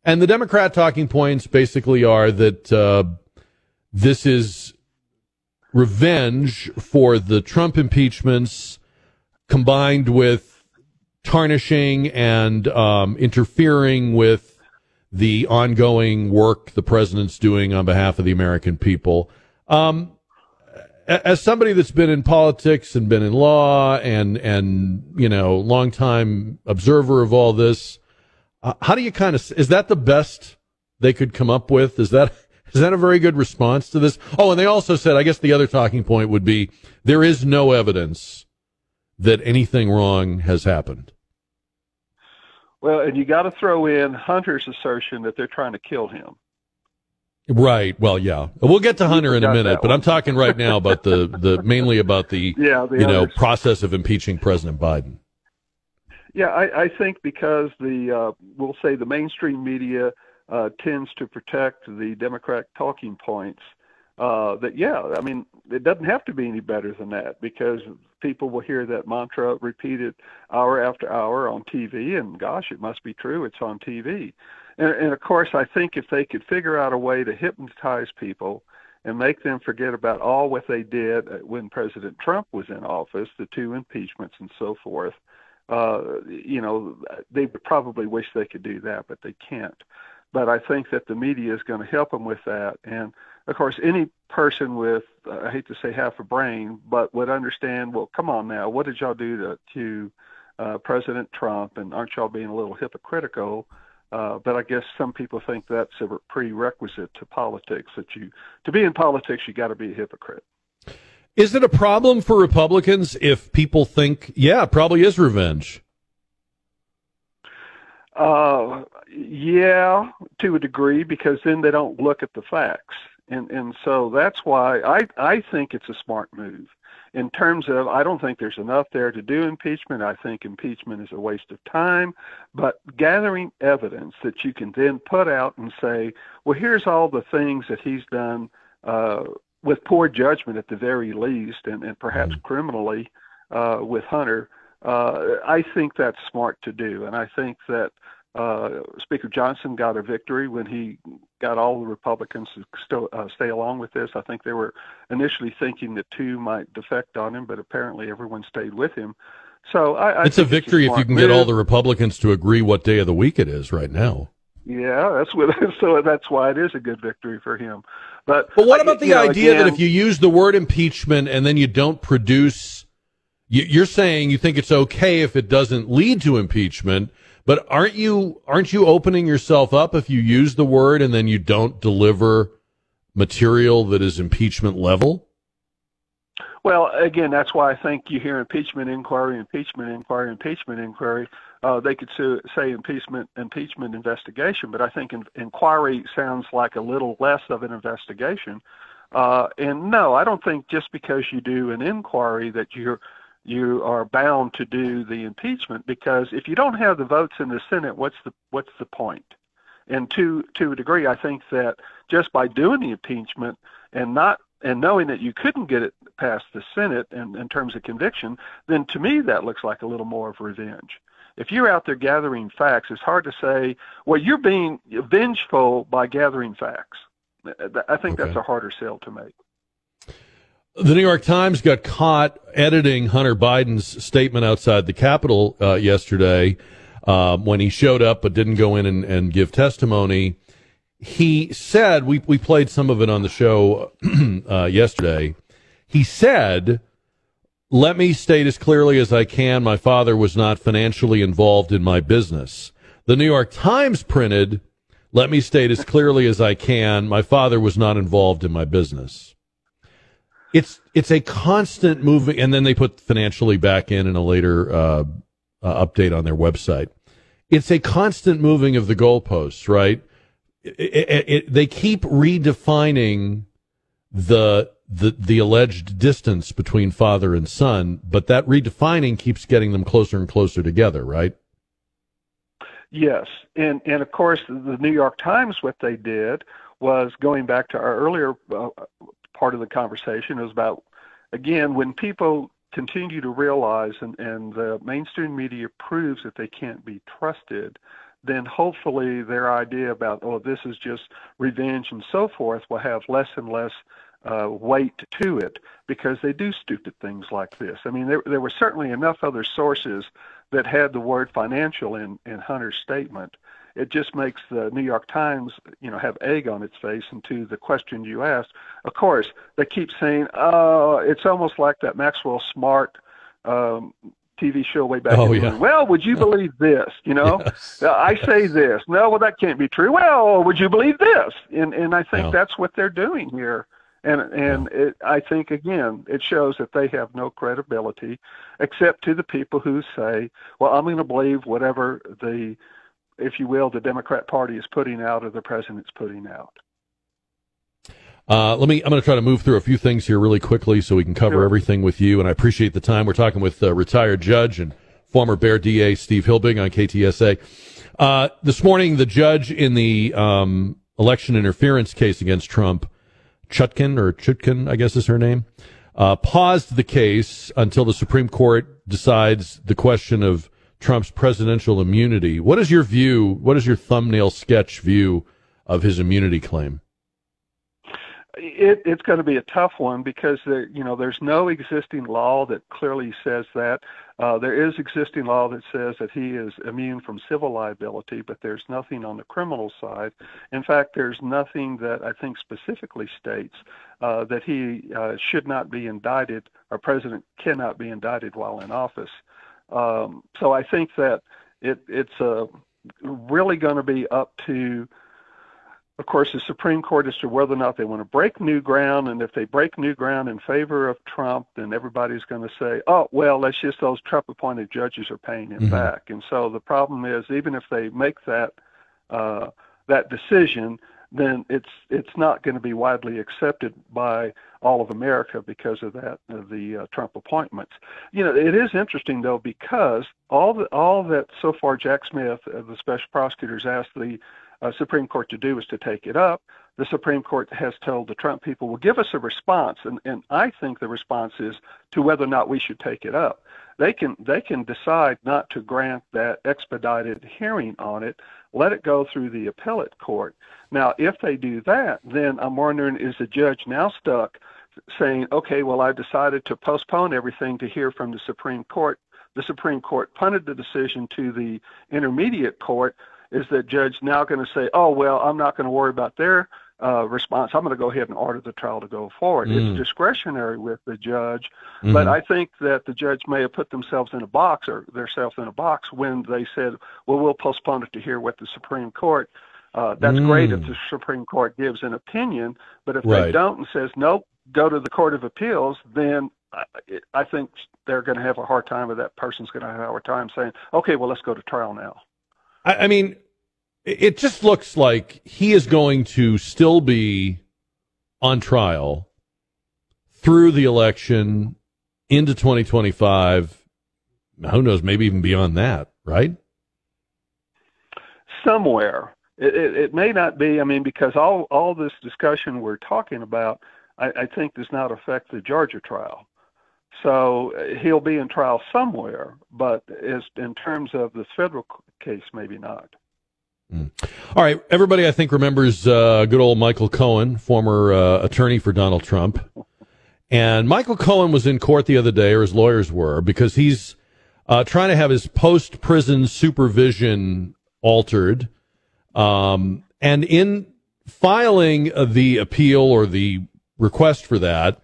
And the Democrat talking points basically are that uh, this is revenge for the Trump impeachments combined with tarnishing and um, interfering with the ongoing work the president's doing on behalf of the American people. Um, as somebody that's been in politics and been in law and and you know long time observer of all this, uh, how do you kind of is that the best they could come up with? Is that *laughs* is that a very good response to this? Oh, and they also said, I guess the other talking point would be there is no evidence that anything wrong has happened. Well, and you got to throw in Hunter's assertion that they're trying to kill him. Right. Well, yeah. We'll get to Hunter in a minute, but I'm *laughs* talking right now about the, the mainly about the, *laughs* yeah, the you know others. process of impeaching President Biden. Yeah, I, I think because the uh, we'll say the mainstream media uh, tends to protect the Democratic talking points, uh, that yeah, I mean, it doesn't have to be any better than that because people will hear that mantra repeated hour after hour on TV, and gosh, it must be true. It's on TV, and, and of course, I think if they could figure out a way to hypnotize people and make them forget about all what they did when President Trump was in office, the two impeachments and so forth. Uh, you know, they would probably wish they could do that, but they can't. But I think that the media is going to help them with that, and of course, any person with, uh, I hate to say half a brain, but would understand, well, come on now, what did y'all do to, to uh, President Trump, and aren't y'all being a little hypocritical? Uh, but I guess some people think that's a prerequisite to politics. That you, to be in politics, you got to be a hypocrite. Is it a problem for Republicans if people think, yeah, probably is revenge? Uh, yeah, to a degree, because then they don't look at the facts and and so that's why I I think it's a smart move. In terms of, I don't think there's enough there to do impeachment. I think impeachment is a waste of time. But gathering evidence that you can then put out and say, well, here's all the things that he's done uh, with poor judgment at the very least, and, and perhaps mm-hmm. criminally uh, with Hunter. Uh, I think that's smart to do, and I think that uh, Speaker Johnson got a victory when he got all the Republicans to still, uh, stay along with this. I think they were initially thinking that two might defect on him, but apparently everyone stayed with him. So I, I it's a victory it's a if you can move. get all the Republicans to agree what day of the week it is right now. Yeah, that's what. *laughs* So that's why it is a good victory for him. But but what about the know, idea again, that if you use the word impeachment and then you don't produce, you're saying you think it's okay if it doesn't lead to impeachment, but aren't you aren't you opening yourself up if you use the word and then you don't deliver material that is impeachment level? Well, again, that's why I think you hear impeachment inquiry, impeachment inquiry, impeachment inquiry. Uh, they could say impeachment, impeachment investigation, but I think in, inquiry sounds like a little less of an investigation. Uh, and no, I don't think just because you do an inquiry that you're you are bound to do the impeachment because if you don't have the votes in the Senate, what's the what's the point? And to to a degree, I think that just by doing the impeachment and not and knowing that you couldn't get it past the Senate in, in terms of conviction, then to me that looks like a little more of revenge. If you're out there gathering facts, it's hard to say, well, you're being vengeful by gathering facts. I think okay. that's a harder sell to make. The New York Times got caught editing Hunter Biden's statement outside the Capitol uh, yesterday uh, when he showed up but didn't go in and, and, give testimony. He said, we, we played some of it on the show *clears throat* uh, yesterday. He said, Let me state as clearly as I can my father was not financially involved in my business. The New York Times printed, Let me state as clearly as I can my father was not involved in my business it's it's a constant moving, and then they put financially back in in a later uh, uh, update on their website. It's a constant moving of the goalposts, right? It, it, it, they keep redefining the the the alleged distance between father and son, but that redefining keeps getting them closer and closer together, right? Yes, and and of course the New York Times what they did was going back to our earlier uh, part of the conversation is about again when people continue to realize and, and the mainstream media proves that they can't be trusted then hopefully their idea about oh this is just revenge and so forth will have less and less uh, weight to it because they do stupid things like this. I mean, there there were certainly enough other sources that had the word financial in in Hunter's statement it just makes the New York Times, you know, have egg on its face. And to the question you asked, of course, they keep saying, "Oh, it's almost like that Maxwell Smart um, TV show way back." Oh, in yeah. Well, would you believe this? You know, yes. I say this. No, well, that can't be true. Well, would you believe this? And and I think no. that's what they're doing here. And and it, I think again, it shows that they have no credibility, except to the people who say, "Well, I'm going to believe whatever the if you will, the Democrat Party is putting out or the president's putting out. Uh, let me. I'm going to try to move through a few things here really quickly so we can cover sure. everything with you. And I appreciate the time. We're talking with uh, retired judge and former Bexar DA Steve Hilbig on KTSA. Uh, this morning, the judge in the um, election interference case against Trump Chutkan or Chutkan, I guess is her name, uh, paused the case until the Supreme Court decides the question of Trump's presidential immunity. What is your view? What is your thumbnail sketch view of his immunity claim? It, it's going to be a tough one because there, you know, there's no existing law that clearly says that. Uh, there is existing law that says that he is immune from civil liability, but there's nothing on the criminal side. In fact, there's nothing that I think specifically states uh, that he uh, should not be indicted or president cannot be indicted while in office. Um, so I think that it, it's uh, really going to be up to of course, the Supreme Court as to whether or not they want to break new ground. And if they break new ground in favor of Trump, then everybody's going to say, oh, well, that's just those Trump appointed judges are paying him mm-hmm. back. And so the problem is, even if they make that, uh, that decision, then it's it's not going to be widely accepted by all of America because of that of the uh, Trump appointments. You know, it is interesting though because all the all that so far Jack Smith, uh, the special prosecutors, asked the uh, Supreme Court to do is to take it up. The Supreme Court has told the Trump people, well, give us a response. And, and I think the response is to whether or not we should take it up. They can they can decide not to grant that expedited hearing on it, let it go through the appellate court. Now, if they do that, then I'm wondering is the judge now stuck saying, okay, well, I've decided to postpone everything to hear from the Supreme Court. The Supreme Court punted the decision to the intermediate court is that judge now going to say, oh, well, I'm not going to worry about their uh, response. I'm going to go ahead and order the trial to go forward. Mm. It's discretionary with the judge, mm-hmm. but I think that the judge may have put themselves in a box or themselves in a box when they said, well, we'll postpone it to hear what the Supreme Court. Uh, that's mm. great if the Supreme Court gives an opinion, but if right. they don't and says, nope, go to the Court of Appeals, then I, I think they're going to have a hard time, or that person's going to have a hard time saying, okay, well, let's go to trial now. I, I mean, it just looks like he is going to still be on trial through the election into 2025. Who knows? Maybe even beyond that, right? Somewhere. It, it, it may not be. I mean, because all all this discussion we're talking about, I, I think, does not affect the Georgia trial. So uh, he'll be in trial somewhere, but as in terms of this federal case, maybe not. Mm. All right, everybody, I think remembers uh, good old Michael Cohen, former uh, attorney for Donald Trump, and Michael Cohen was in court the other day, or his lawyers were, because he's uh, trying to have his post-prison supervision altered, um, and in filing the appeal or the request for that,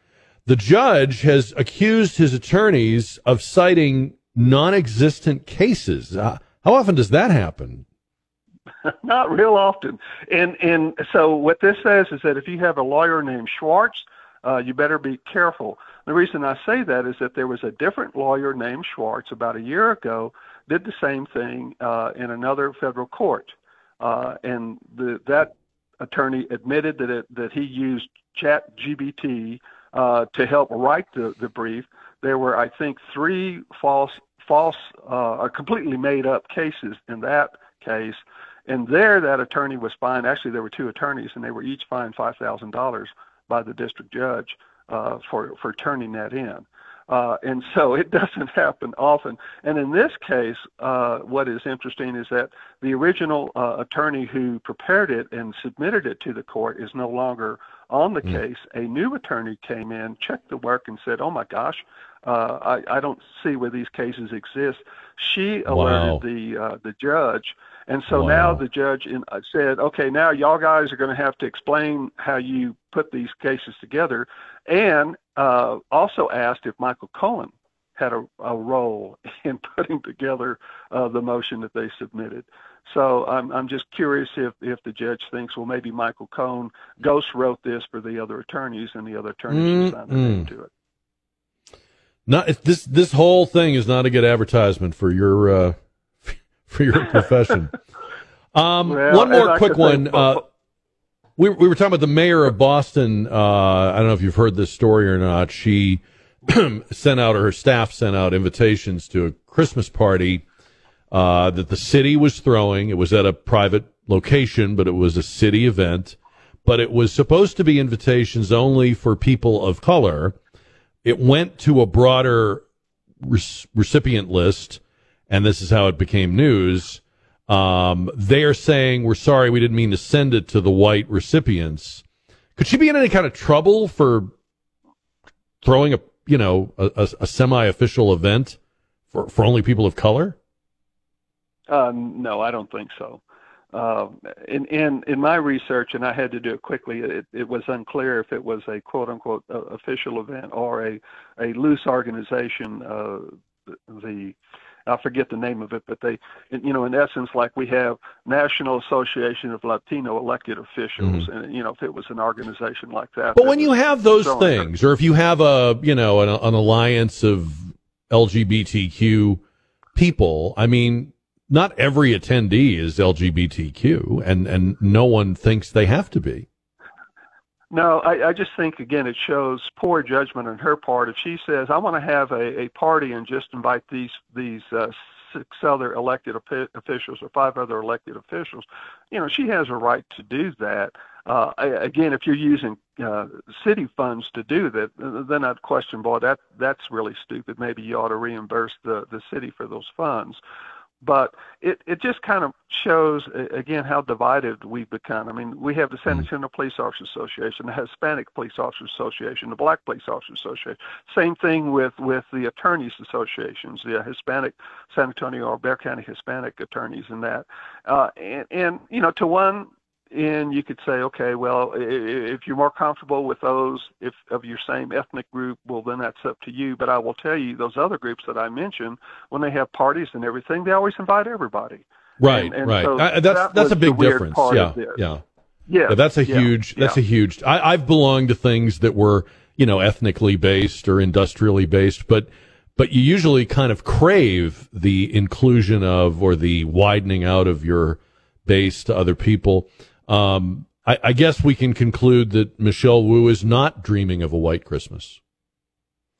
the judge has accused his attorneys of citing non-existent cases. Uh, how often does that happen? *laughs* Not real often. And and so what this says is that if you have a lawyer named Schwartz, uh, you better be careful. The reason I say that is that there was a different lawyer named Schwartz about a year ago did the same thing uh, in another federal court, uh, and the, that attorney admitted that it, that he used Chat GBT uh, to help write the, the brief. There were, I think, three false false uh, or completely made up cases in that case and there, that attorney was fined. Actually, there were two attorneys, and they were each fined five thousand dollars by the district judge uh, for for turning that in. Uh, and so it *laughs* doesn't happen often. And in this case, uh, what is interesting is that the original uh, attorney who prepared it and submitted it to the court is no longer on the mm. case. A new attorney came in, checked the work, and said, "Oh my gosh, uh, I, I don't see where these cases exist." She alerted wow. the uh, the judge and so wow. now the judge in, uh, said, okay, now y'all guys are going to have to explain how you put these cases together, and uh, also asked if Michael Cohen had a, a role *laughs* in putting together uh, the motion that they submitted. So I'm I'm just curious if if the judge thinks well maybe Michael Cohen ghost wrote this for the other attorneys and the other attorneys signed their name to it. Not this this whole thing is not a good advertisement for your uh, *laughs* for your profession. *laughs* Um, well, one more quick one. Uh, we, we were talking about the mayor of Boston. Uh, I don't know if you've heard this story or not. She *clears throat* sent out, or her staff sent out invitations to a Christmas party uh, that the city was throwing. It was at a private location, but it was a city event. but it was supposed to be invitations only for people of color. It went to a broader re- recipient list, and this is how it became news. Um, they are saying, We're sorry, we didn't mean to send it to the white recipients. Could she be in any kind of trouble for throwing a you know a, a, a semi-official event for for only people of color? Uh, no, I don't think so. Uh, in, in in my research, and I had to do it quickly, it, it was unclear if it was a quote unquote uh, official event or a a loose organization. Uh, the I forget the name of it, but they, you know, in essence, like we have National Association of Latino Elected Officials, Mhm. and you know, if it was an organization like that. But that when you have those showing- things, or if you have a you know an, an alliance of LGBTQ people, I mean, not every attendee is LGBTQ, and and no one thinks they have to be. No, I, I just think again it shows poor judgment on her part. If she says, "I want to have a, a party and just invite these these uh, six other elected officials or five other elected officials," you know, she has a right to do that. Uh, I- again, if you're using uh, city funds to do that, then I'd question, boy, that that's really stupid. Maybe you ought to reimburse the the city for those funds. But it, it just kind of shows uh, again how divided we've become. I mean, we have the San Antonio Police Officers Association, the Hispanic Police Officers Association, the Black Police Officers Association. Same thing with with the attorneys associations, the Hispanic San Antonio or Bexar County Hispanic attorneys, and that. Uh, and, and you know, to one and you could say, okay, well, i- i- if you're more comfortable with those, if of your same ethnic group, well, then that's up to you. But I will tell you, those other groups that I mentioned, when they have parties and everything, they always invite everybody. Right, And- and right. so Uh, that's that that's a big difference. part Yeah, yeah, Yeah, That's a yeah, huge. That's yeah. a huge. I, I've belonged to things that were you know ethnically based or industrially based, but but you usually kind of crave the inclusion of or the widening out of your base to other people. Um, I, I guess we can conclude that Michelle Wu is not dreaming of a white Christmas.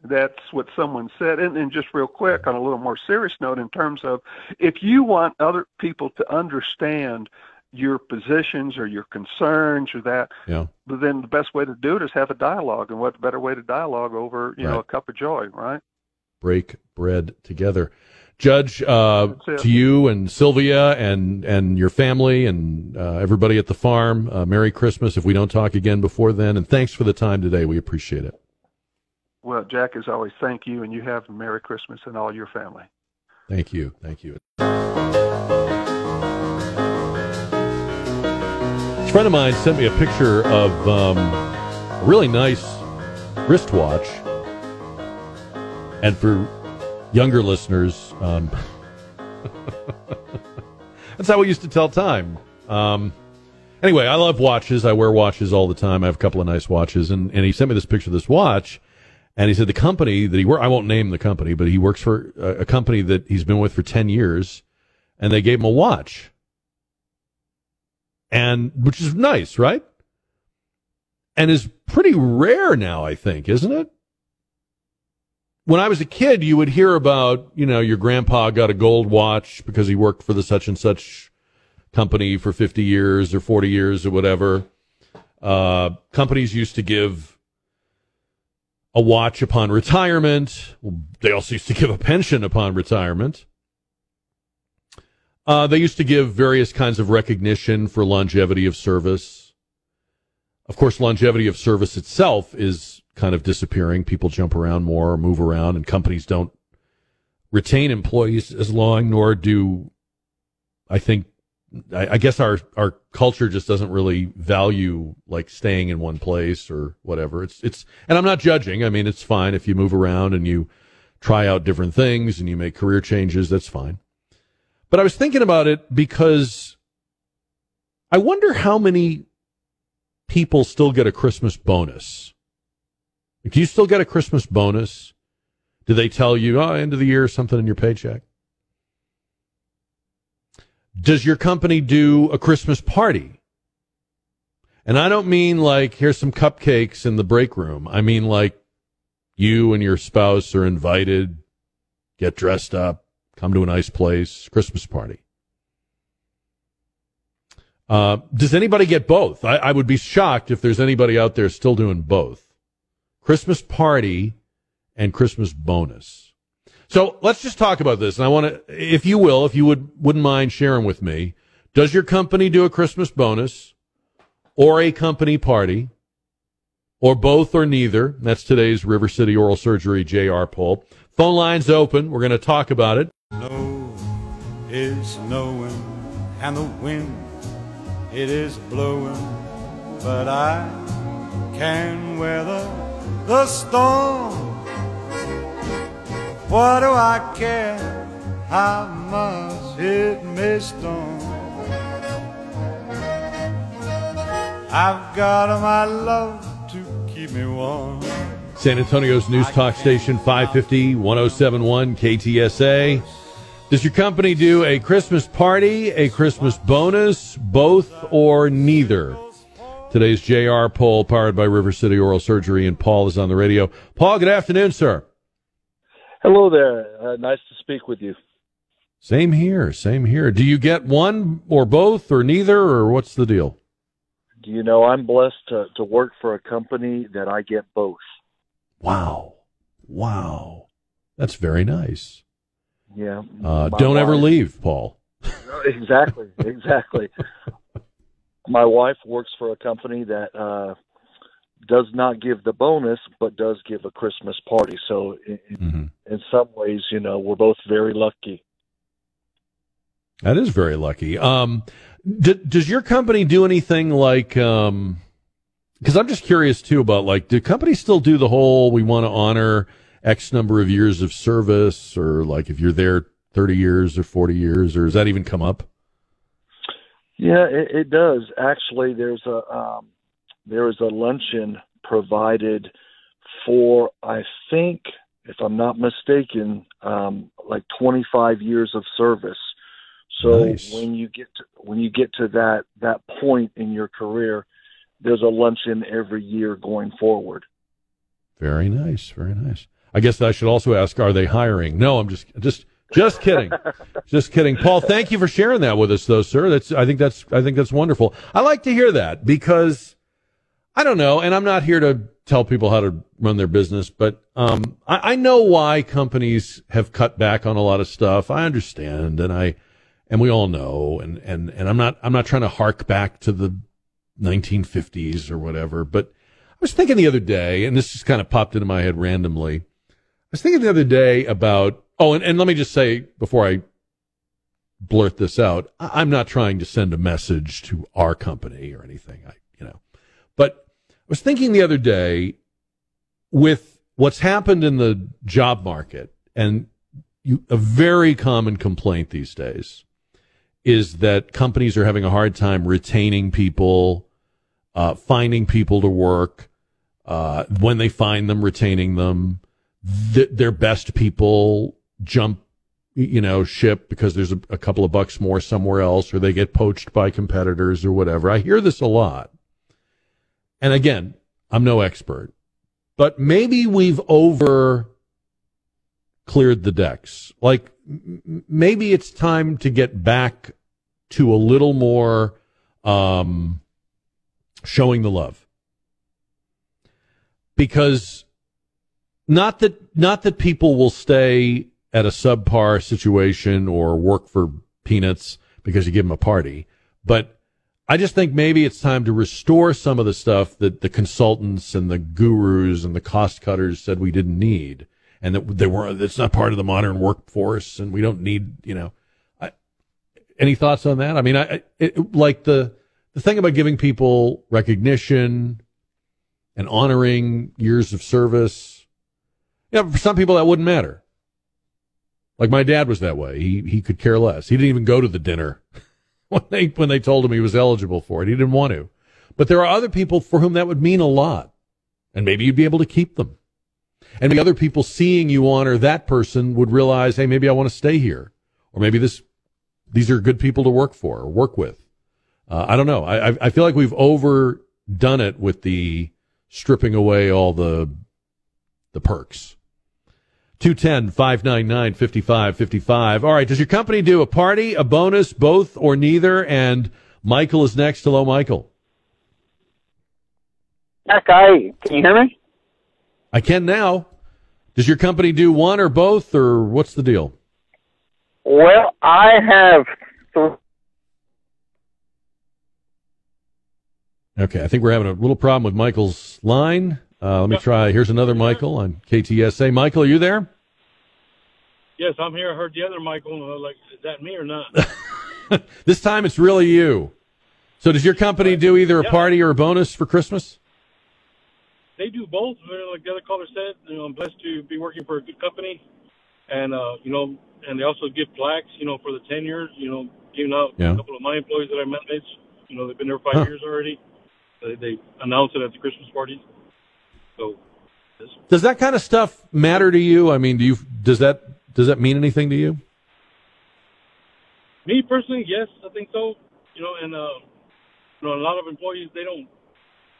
That's what someone said. And, and just real quick, on a little more serious note, in terms of if you want other people to understand your positions or your concerns or that, Yeah. but then the best way to do it is have a dialogue. And what better way to dialogue over, you know, a cup of joy, right? break bread together. Judge, uh, to you and Sylvia and, and your family and uh, everybody at the farm, uh, Merry Christmas if we don't talk again before then. And thanks for the time today. We appreciate it. Well, Jack, as always, thank you, and you have a Merry Christmas and all your family. Thank you. Thank you. A friend of mine sent me a picture of um, a really nice wristwatch. And for younger listeners, um, *laughs* that's how we used to tell time. Um, anyway, I love watches. I wear watches all the time. I have a couple of nice watches. And, and he sent me this picture of this watch. And he said the company that he work, I won't name the company, but he works for a, a company that he's been with for 10 years. And they gave him a watch. And which is nice, right? And is pretty rare now, I think, isn't it? When I was a kid, you would hear about, you know, your grandpa got a gold watch because he worked for the such and such company for 50 years or 40 years or whatever. Uh, companies used to give a watch upon retirement. They also used to give a pension upon retirement. Uh, they used to give various kinds of recognition for longevity of service. Of course, longevity of service itself is kind of disappearing. People jump around more, move around, and companies don't retain employees as long, nor do I think. I, I guess our our culture just doesn't really value like staying in one place or whatever. It's it's, and I'm not judging. I mean, it's fine if you move around and you try out different things and you make career changes. That's fine. But I was thinking about it because I wonder how many people still get a Christmas bonus. Do you still get a Christmas bonus? Do they tell you, oh, end of the year, something in your paycheck? Does your company do a Christmas party? And I don't mean like, here's some cupcakes in the break room. I mean like you and your spouse are invited, get dressed up, come to a nice place, Christmas party. Uh, does anybody get both? I, I would be shocked if there's anybody out there still doing both. Christmas party and Christmas bonus. So let's just talk about this. And I want to, if you will, if you would, wouldn't mind sharing with me, does your company do a Christmas bonus or a company party or both or neither? That's today's River City Oral Surgery JR poll. Phone lines open. We're going to talk about it. Snow is snowing and the wind it is blowing, but I can weather the storm. What do I care how much it may storm? I've got my love to keep me warm. San Antonio's news talk station 550 1071 KTSA. Does your company do a Christmas party, a Christmas bonus, both or neither? Today's JR poll powered by River City Oral Surgery, and Paul is on the radio. Paul, good afternoon, sir. Hello there. Uh, nice to speak with you. Same here, same here. Do you get one or both or neither, or what's the deal? Do you know I'm blessed to, to work for a company that I get both? Wow. Wow. That's very nice. Yeah. Uh, don't ever leave, Paul. *laughs* exactly, exactly. My wife works for a company that uh, does not give the bonus, but does give a Christmas party. So, in, Mm-hmm. in some ways, you know, we're both very lucky. That is very lucky. Um, d- does your company do anything like? Um, because I'm just curious too about like, do companies still do the whole we want to honor X number of years of service, or like if you're there 30 years or 40 years, or does that even come up? Yeah, it, it does. Actually, there's a um, there is a luncheon provided for I think, if I'm not mistaken, um, like 25 years of service. So Nice. when you get to, when you get to that that point in your career, there's a luncheon every year going forward. Very nice, very nice. I guess I should also ask: Are they hiring? No, I'm just just just kidding, just kidding. Paul, thank you for sharing that with us, though, sir. That's I think that's I think that's wonderful. I like to hear that because I don't know, and I'm not here to tell people how to run their business, but um, I, I know why companies have cut back on a lot of stuff. I understand, and I and we all know, and and and I'm not I'm not trying to hark back to the 1950s or whatever, but I was thinking the other day, and this just kind of popped into my head randomly. I was thinking the other day about, oh, and, and let me just say before I blurt this out, I'm not trying to send a message to our company or anything, I, you know, but I was thinking the other day with what's happened in the job market and you, a very common complaint these days is that companies are having a hard time retaining people, uh, finding people to work, uh, when they find them, retaining them. Th- their best people jump, you know, ship because there's a, a couple of bucks more somewhere else, or they get poached by competitors or whatever. I hear this a lot. And again, I'm no expert, but maybe we've over cleared the decks. Like maybe it's time to get back to a little more um, showing the love because not that not that people will stay at a subpar situation or work for peanuts because you give them a party, but I just think maybe it's time to restore some of the stuff that the consultants and the gurus and the cost cutters said we didn't need, and that they were. It's not part of the modern workforce, and we don't need. You know, I, any thoughts on that? I mean, I it, like the the thing about giving people recognition and honoring years of service. Yeah, for some people that wouldn't matter. Like my dad was that way. He he could care less. He didn't even go to the dinner *laughs* when they when they told him he was eligible for it. He didn't want to. But there are other people for whom that would mean a lot. And maybe you'd be able to keep them. And maybe other people seeing you honor that person would realize, hey, maybe I want to stay here. Or maybe this these are good people to work for or work with. Uh, I don't know. I I- I feel like we've overdone it with the stripping away all the the perks. 210 599 5555. All right. Does your company do a party, a bonus, both, or neither? And Michael is next. Hello, Michael. I can you hear me? I can now. Does your company do one or both, or what's the deal? Well, I have th- Okay, I think we're having a little problem with Michael's line. Uh, let me try. Here's another Michael on KTSA. Michael, are you there? Yes, I'm here. I heard the other Michael. Like, is that me or not? *laughs* this time it's really you. So, does your company do either a Yeah. party or a bonus for Christmas? they do both. Like the other caller said, you know, I'm blessed to be working for a good company, and uh, you know, and they also give plaques, you know, for the ten years. You know, giving out Yeah. a couple of my employees that I manage. You know, they've been there five Huh. years already. They, they announce it at the Christmas parties. So Does that kind of stuff matter to you? I mean, do you does that does that mean anything to you? Me personally, yes, I think so. You know, and uh, you know, a lot of employees they don't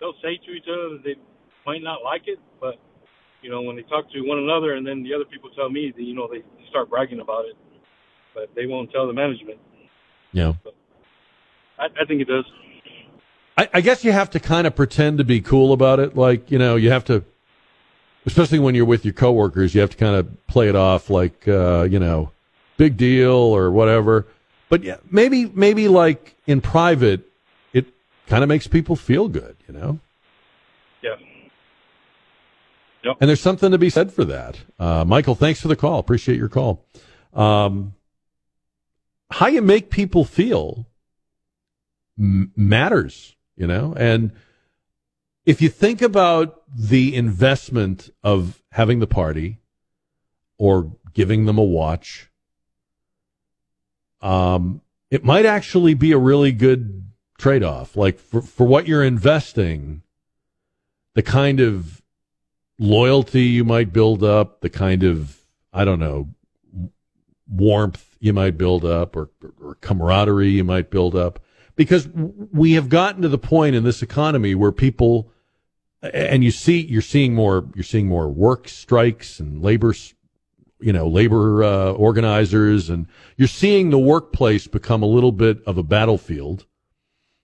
they'll say to each other that they might not like it, but you know, when they talk to one another, and then the other people tell me, that, you know, they, start bragging about it, but they won't tell the management. Yeah. I, I think it does. I, I guess you have to kind of pretend to be cool about it. Like, you know, you have to, especially when you're with your coworkers, you have to kind of play it off like, uh, you know, big deal or whatever. But yeah, maybe, maybe like in private, it kind of makes people feel good, you know? Yeah. Yep. And there's something to be said for that. Uh, Michael, thanks for the call. Appreciate your call. Um, how you make people feel m- matters, you know? And if you think about the investment of having the party or giving them a watch, um, it might actually be a really good trade off. Like for, for what you're investing, the kind of loyalty you might build up, the kind of, I don't know, warmth you might build up or, or camaraderie you might build up. Because we have gotten to the point in this economy where people, and you see, you're seeing more, you're seeing more work strikes and labor, you know, labor uh, organizers, and you're seeing the workplace become a little bit of a battlefield,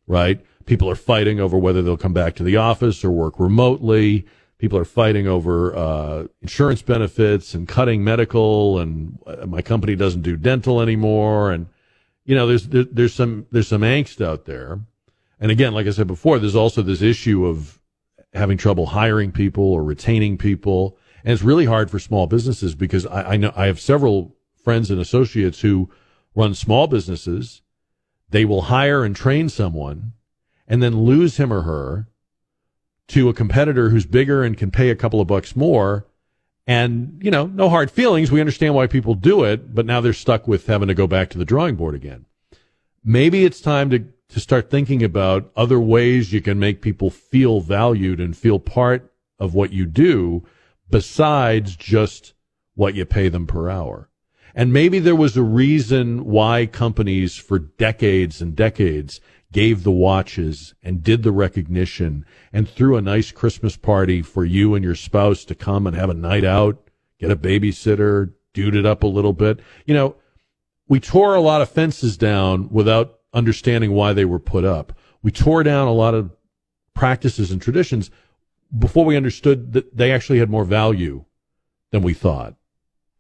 right? People are fighting over whether they'll come back to the office or work remotely. People are fighting over uh, insurance benefits and cutting medical, and uh, my company doesn't do dental anymore, and you know, there's there, there's some there's some angst out there, and again, like I said before, there's also this issue of having trouble hiring people or retaining people, and it's really hard for small businesses because I, I know I have several friends and associates who run small businesses. They will hire and train someone, and then lose him or her to a competitor who's bigger and can pay a couple of bucks more. And, you know, no hard feelings. We understand why people do it, but now they're stuck with having to go back to the drawing board again. Maybe it's time to, to start thinking about other ways you can make people feel valued and feel part of what you do besides just what you pay them per hour. And maybe there was a reason why companies for decades and decades gave the watches and did the recognition and threw a nice Christmas party for you and your spouse to come and have a night out, get a babysitter, dude it up a little bit. You know, we tore a lot of fences down without understanding why they were put up. We tore down a lot of practices and traditions before we understood that they actually had more value than we thought.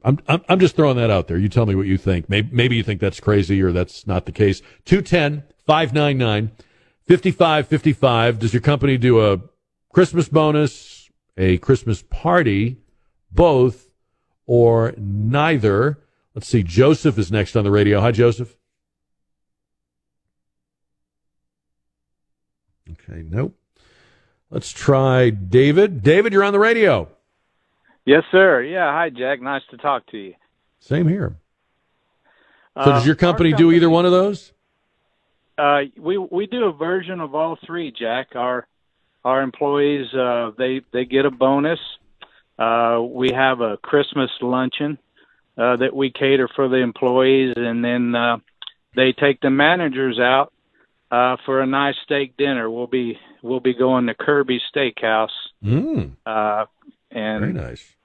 I'm, I'm, I'm just throwing that out there. You tell me what you think. Maybe, maybe you think that's crazy or that's not the case. 210 599 5555. Does your company do a Christmas bonus, a Christmas party, both, or neither? Let's see. Joseph is next on the radio. Hi, Joseph. Okay, nope. Let's try David. David, you're on the radio. Yes, sir. Yeah. Hi, Jack. Nice to talk to you. Same here. So, Uh, does your our company do either one of those? Uh, we we do a version of all three, Jack. Our our employees uh, they they get a bonus. Uh, we have a Christmas luncheon uh, that we cater for the employees, and then uh, they take the managers out uh, for a nice steak dinner. We'll be we'll be going to Kirby Steakhouse Mm, uh, and very nice.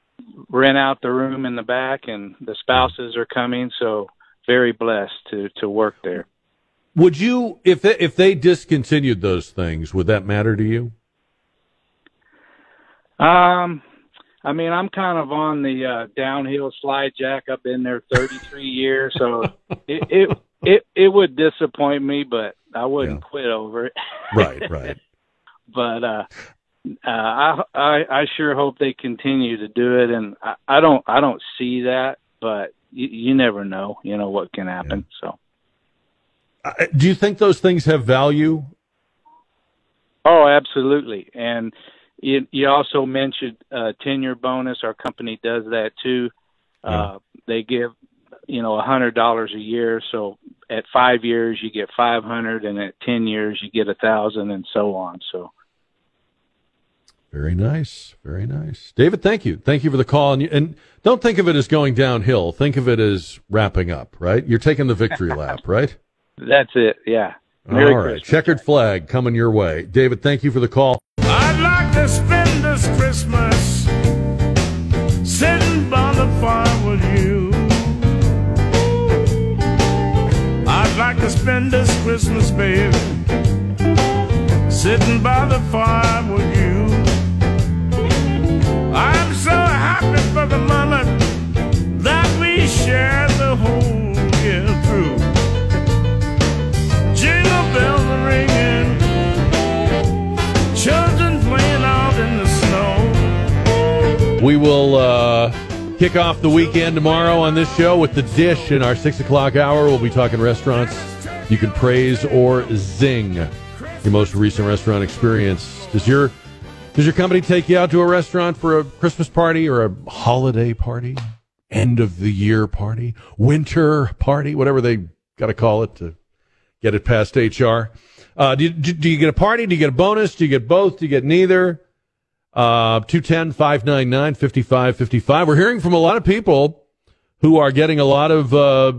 rent out the room in the back, and the spouses are coming. So very blessed to to work there. Would you, if they, if they discontinued those things, would that matter to you? Um, I mean, I'm kind of on the uh, downhill slide, Jack. I've been there 33 *laughs* years, so it, it it it would disappoint me, but I wouldn't quit over it. Right, right. *laughs* but uh, uh, I, I I sure hope they continue to do it, and I, I don't I don't see that, but you, you never know, you know what can happen. So. Do you think those things have value? Oh, absolutely. And you, you also mentioned uh, tenure bonus. Our company does that too. Uh, they give you know a hundred dollars a year. So at five years you get five hundred, and at ten years you get a thousand, and so on. So Very nice, very nice, David. Thank you, thank you for the call, and, and don't think of it as going downhill. Think of it as wrapping up. Right, you're taking the victory lap. *laughs* Right. That's it. Yeah. Merry All right, Christmas. checkered flag coming your way, David. Thank you for the call. I'd like to spend this Christmas sitting by the fire with you. I'd like to spend this Christmas, baby, sitting by the fire with you. I'm so happy for the moment that we share the whole will uh, kick off the weekend tomorrow on this show with the dish in our six o'clock hour. We'll be talking restaurants you can praise or zing. Your most recent restaurant experience. Does your does your company take you out to a restaurant for a Christmas party or a holiday party, end of the year party, winter party, whatever they got to call it to get it past HR? Uh, do, you, do you get a party? Do you get a bonus? Do you get both? Do you get neither? Uh, 210 599 5555. We're hearing from a lot of people who are getting a lot of uh,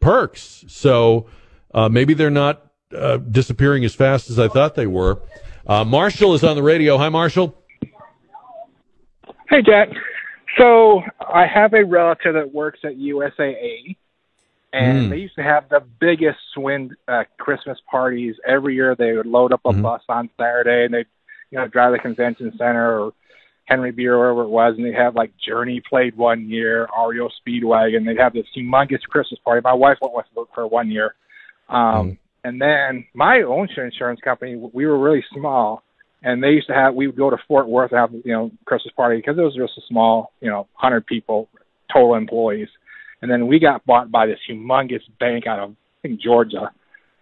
perks. So uh, maybe they're not uh, disappearing as fast as I thought they were. Uh, Marshall is on the radio. Hi, Marshall. Hey, Jack. So I have a relative that works at USAA, and Mm. they used to have the biggest swing uh, Christmas parties every year. They would load up a bus on Saturday, and they'd you know drive to the convention center or Henry B or wherever it was, and they'd have like Journey played one year, REO Speedwagon. They'd have this humongous Christmas party. My wife went with for one year. Um, And then my own insurance company, we were really small, and they used to have. We would go to Fort Worth and have you know Christmas party because it was just a small, you know, hundred people total employees. And then we got bought by this humongous bank out of I think Georgia,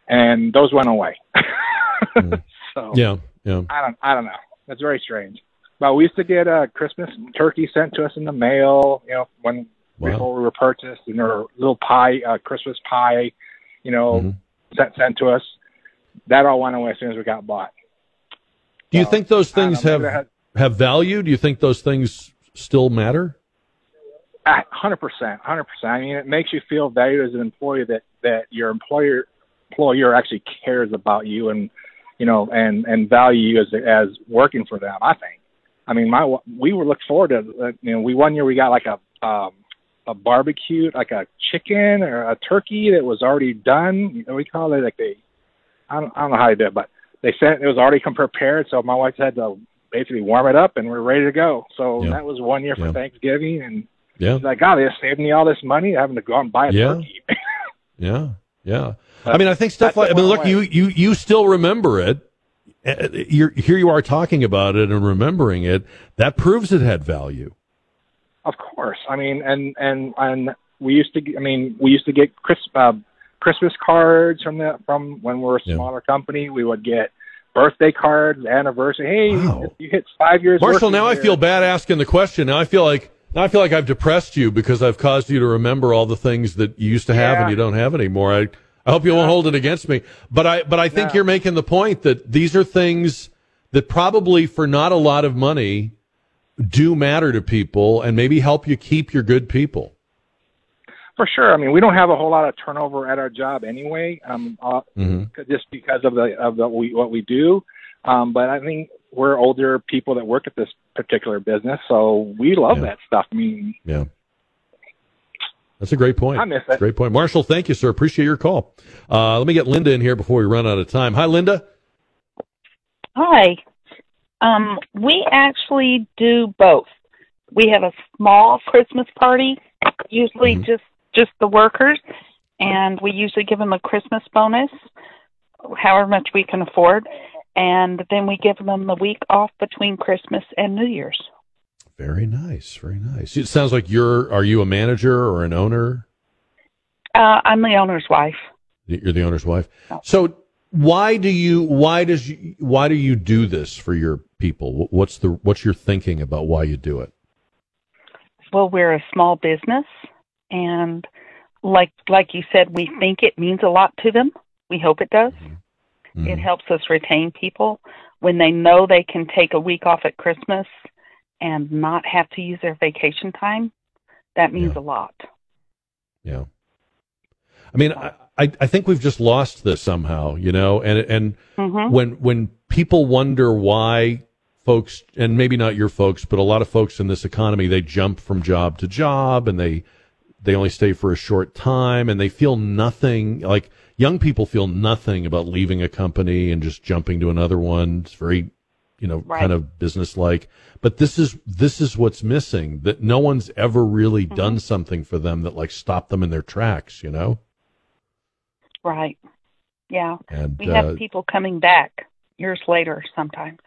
and those went away. *laughs* so Yeah, yeah. I don't I don't know. That's very strange. But we used to get a Christmas turkey sent to us in the mail, you know, when Wow. before we were purchased, and or little pie, uh, Christmas pie, you know, Mm-hmm. sent sent to us. That all went away as soon as we got bought. Do you think those things have had- have value? Do you think those things still matter? A Hundred percent, hundred percent. I mean, it makes you feel valued as an employee that that your employer employer actually cares about you and you know and and value you as as working for them. I think. I mean, my we were looking forward to uh, you know we one year we got like a um, a barbecue like a chicken or a turkey that was already done. You know, we call it like they I don't I don't know how they did, it, but they sent it was already come prepared. So my wife had to basically warm it up and we're ready to go. So Yeah. that was one year for Yeah. Thanksgiving and Yeah. She's like, God, they saved me all this money having to go out and buy a Yeah. turkey. *laughs* Yeah, yeah. I mean, I think stuff like I mean, look, you you you still remember it. Uh, You're here. You are talking about it and remembering it. That proves it had value. of course. I mean, and and and we used to. get- I mean, we used to get Chris, uh, Christmas cards from the from when we were a smaller company. We would get birthday cards, anniversary. Hey, you, you hit five years. Marshall, now I feel bad asking the question. Now I feel like now I feel like I've depressed you because I've caused you to remember all the things that you used to have and you don't have anymore. I I hope you won't hold it against me. But I but I think No. you're making the point that these are things that probably for not a lot of money do matter to people and maybe help you keep your good people. For sure. I mean, we don't have a whole lot of turnover at our job anyway, um, uh, Mm-hmm. just because of the of the we, what we do. Um, but I think we're older people that work at this particular business, so we love Yeah. that stuff. I mean, Yeah. That's a great point. I miss it. Great point. Marshall, thank you, sir. Appreciate your call. Uh, let me get Linda in here before we run out of time. Hi, Linda. Hi. Um, we actually do both. We have a small Christmas party, usually just just the workers, and we usually give them a Christmas bonus, however much we can afford, and then we give them the week off between Christmas and New Year's. Very nice. Very nice. It sounds like you're. Are you a manager or an owner? Uh, I'm the owner's wife. You're the owner's wife. So why do you? Why does? You, why do you do this for your people? What's the? What's your thinking about why you do it? Well, we're a small business, and like like you said, we think it means a lot to them. We hope it does. It helps us retain people when they know they can take a week off at Christmas and not have to use their vacation time. That means a lot. Yeah. I mean, I, I think we've just lost this somehow, you know, and and Mhm. when when people wonder why folks and maybe not your folks, but a lot of folks in this economy, they jump from job to job and they they only stay for a short time and they feel nothing like young people feel nothing about leaving a company and just jumping to another one. It's very you know, Right. kind of business like. But this is this is what's missing. That no one's ever really Mm-hmm. done something for them that like stopped them in their tracks, you know? Right. Yeah. And, we have uh, people coming back years later sometimes.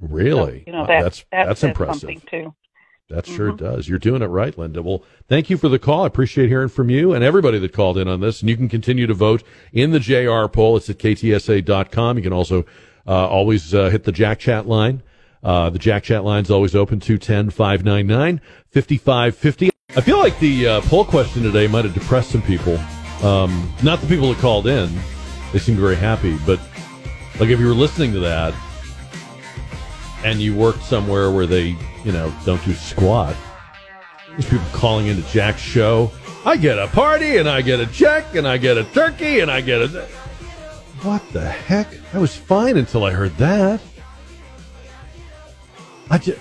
Really? You know, Uh, that's that that's impressive. too. That sure does. You're doing it right, Linda. Well, thank you for the call. I appreciate hearing from you and everybody that called in on this. And you can continue to vote in the JR poll. It's at ktsa.com. You can also always uh, hit the Jack Chat line. Uh, the Jack Chat line's always open 210 599 5550. I feel like the uh, poll question today might have depressed some people. Um, not the people that called in, they seemed very happy, but like if you were listening to that and you worked somewhere where they, you know, don't do squat, these people calling into Jack's show. I get a party and I get a check and I get a turkey and I get a. What the heck? I was fine until I heard that. I did.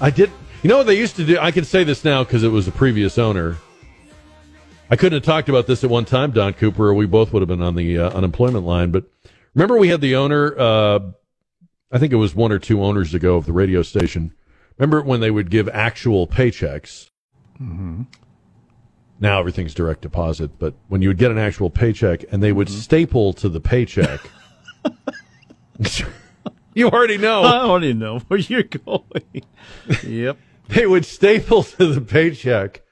I did. You know what they used to do? I can say this now because it was a previous owner. I couldn't have talked about this at one time, Don Cooper, or we both would have been on the uh, unemployment line. But remember, we had the owner. Uh, I think it was one or two owners ago of the radio station. Remember when they would give actual paychecks? Mm-hmm. Now everything's direct deposit, but when you would get an actual paycheck and they would Mm-hmm. staple to the paycheck. *laughs* you already know. I already know where you're going. yep. They would staple to the paycheck.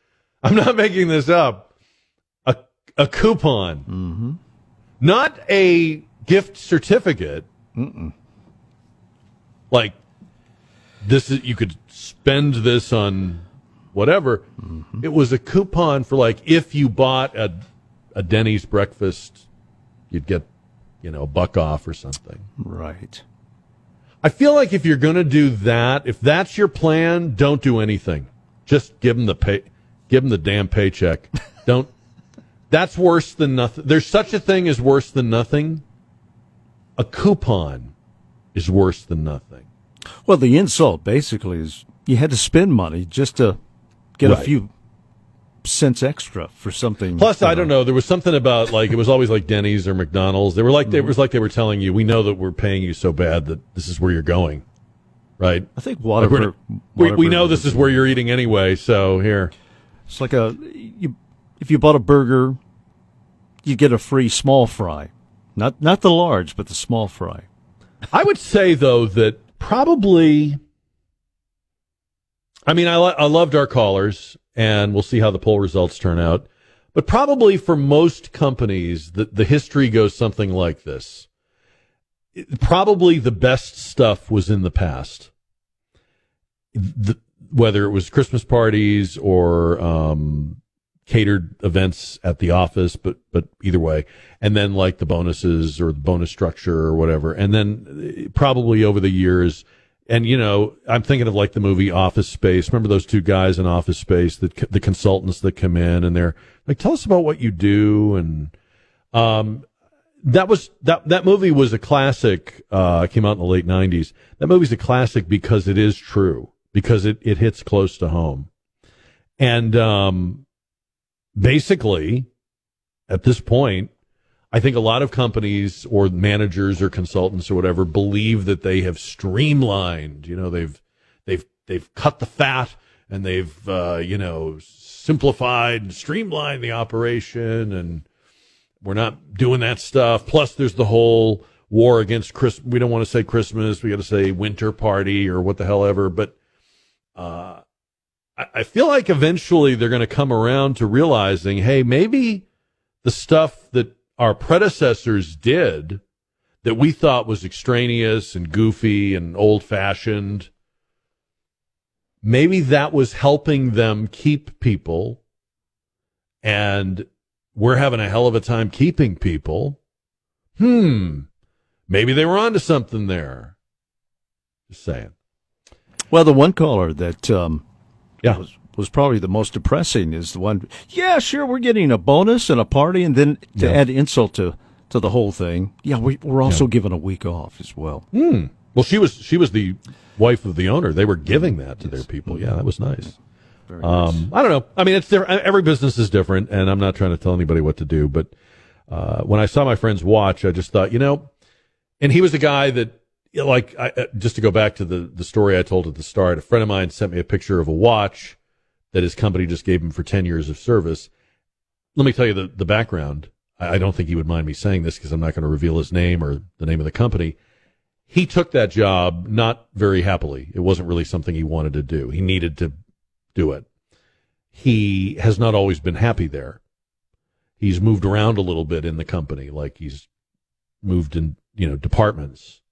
I'm not making this up. A a coupon. Mm-hmm. Not a gift certificate. Mm-mm. Like this is you could spend this on whatever. Mm-hmm. It was a coupon for like if you bought a a Denny's breakfast, you'd get you know a buck off or something. Right. I feel like if you're going to do that, if that's your plan, don't do anything. Just give them the pay, give them the damn paycheck. *laughs* don't. That's worse than nothing. There's such a thing as worse than nothing. A coupon is worse than nothing. Well, the insult basically is you had to spend money just to get a few cents extra for something. Plus, I don't uh, know. There was something about like it was always like Denny's or McDonald's. They were like it was like they were telling you, "We know that we're paying you so bad that this is where you're going." Right? I think Like, we're- we, we know this is where you're eating anyway. So here, It's like a you if you bought a burger, you get a free small fry, not not the large, but the small fry. I would say though that probably. I mean, I lo- I loved our callers, and we'll see how the poll results turn out. But probably for most companies, the the history goes something like this. It- probably the best stuff was in the past. The, whether it was Christmas parties or um, catered events at the office, but but either way, and then like the bonuses or the bonus structure or whatever, and then probably over the years, and you know, I'm thinking of like the movie Office Space. Remember those two guys in Office Space, the the consultants that come in and they're like, "Tell us about what you do," and um, that was that that movie was a classic. Uh, came out in the late '90s. That movie's a classic because it is true, because it it hits close to home, and um, basically, at this point, I think a lot of companies or managers or consultants or whatever believe that they have streamlined. You know, they've they've they've cut the fat and they've uh, you know simplified, streamlined the operation, and we're not doing that stuff. Plus, there's the whole war against Chris. We don't want to say Christmas. We got to say winter party or what the hell ever. But uh, I, I feel like eventually they're going to come around to realizing, hey, maybe the stuff that our predecessors did that we thought was extraneous and goofy and old fashioned, maybe that was helping them keep people. And we're having a hell of a time keeping people. Hmm. Maybe they were onto something there. Just saying. Well, the one caller that um, yeah. was, was probably the most depressing is the one. Yeah, sure, we're getting a bonus and a party, and then to Yeah. add insult to to the whole thing, yeah, we, we're also Yeah. given a week off as well. Hmm. Well, she was she was the wife of the owner. They were giving that to their people. Yeah, that was nice. Um, I don't know. I mean, it's different. Every business is different, and I'm not trying to tell anybody what to do. But uh, when I saw my friend's watch, I just thought, you know, and he was a guy that, like, I, uh, just to go back to the the story I told at the start, a friend of mine sent me a picture of a watch that his company just gave him for 10 years of service. Let me tell you the the background. I, don't think he would mind me saying this because I'm not going to reveal his name or the name of the company he took that job not very happily. It wasn't really something he wanted to do. He needed to do it. He has not always been happy there. He's moved around a little bit in the company, like he's moved in, you know, departments.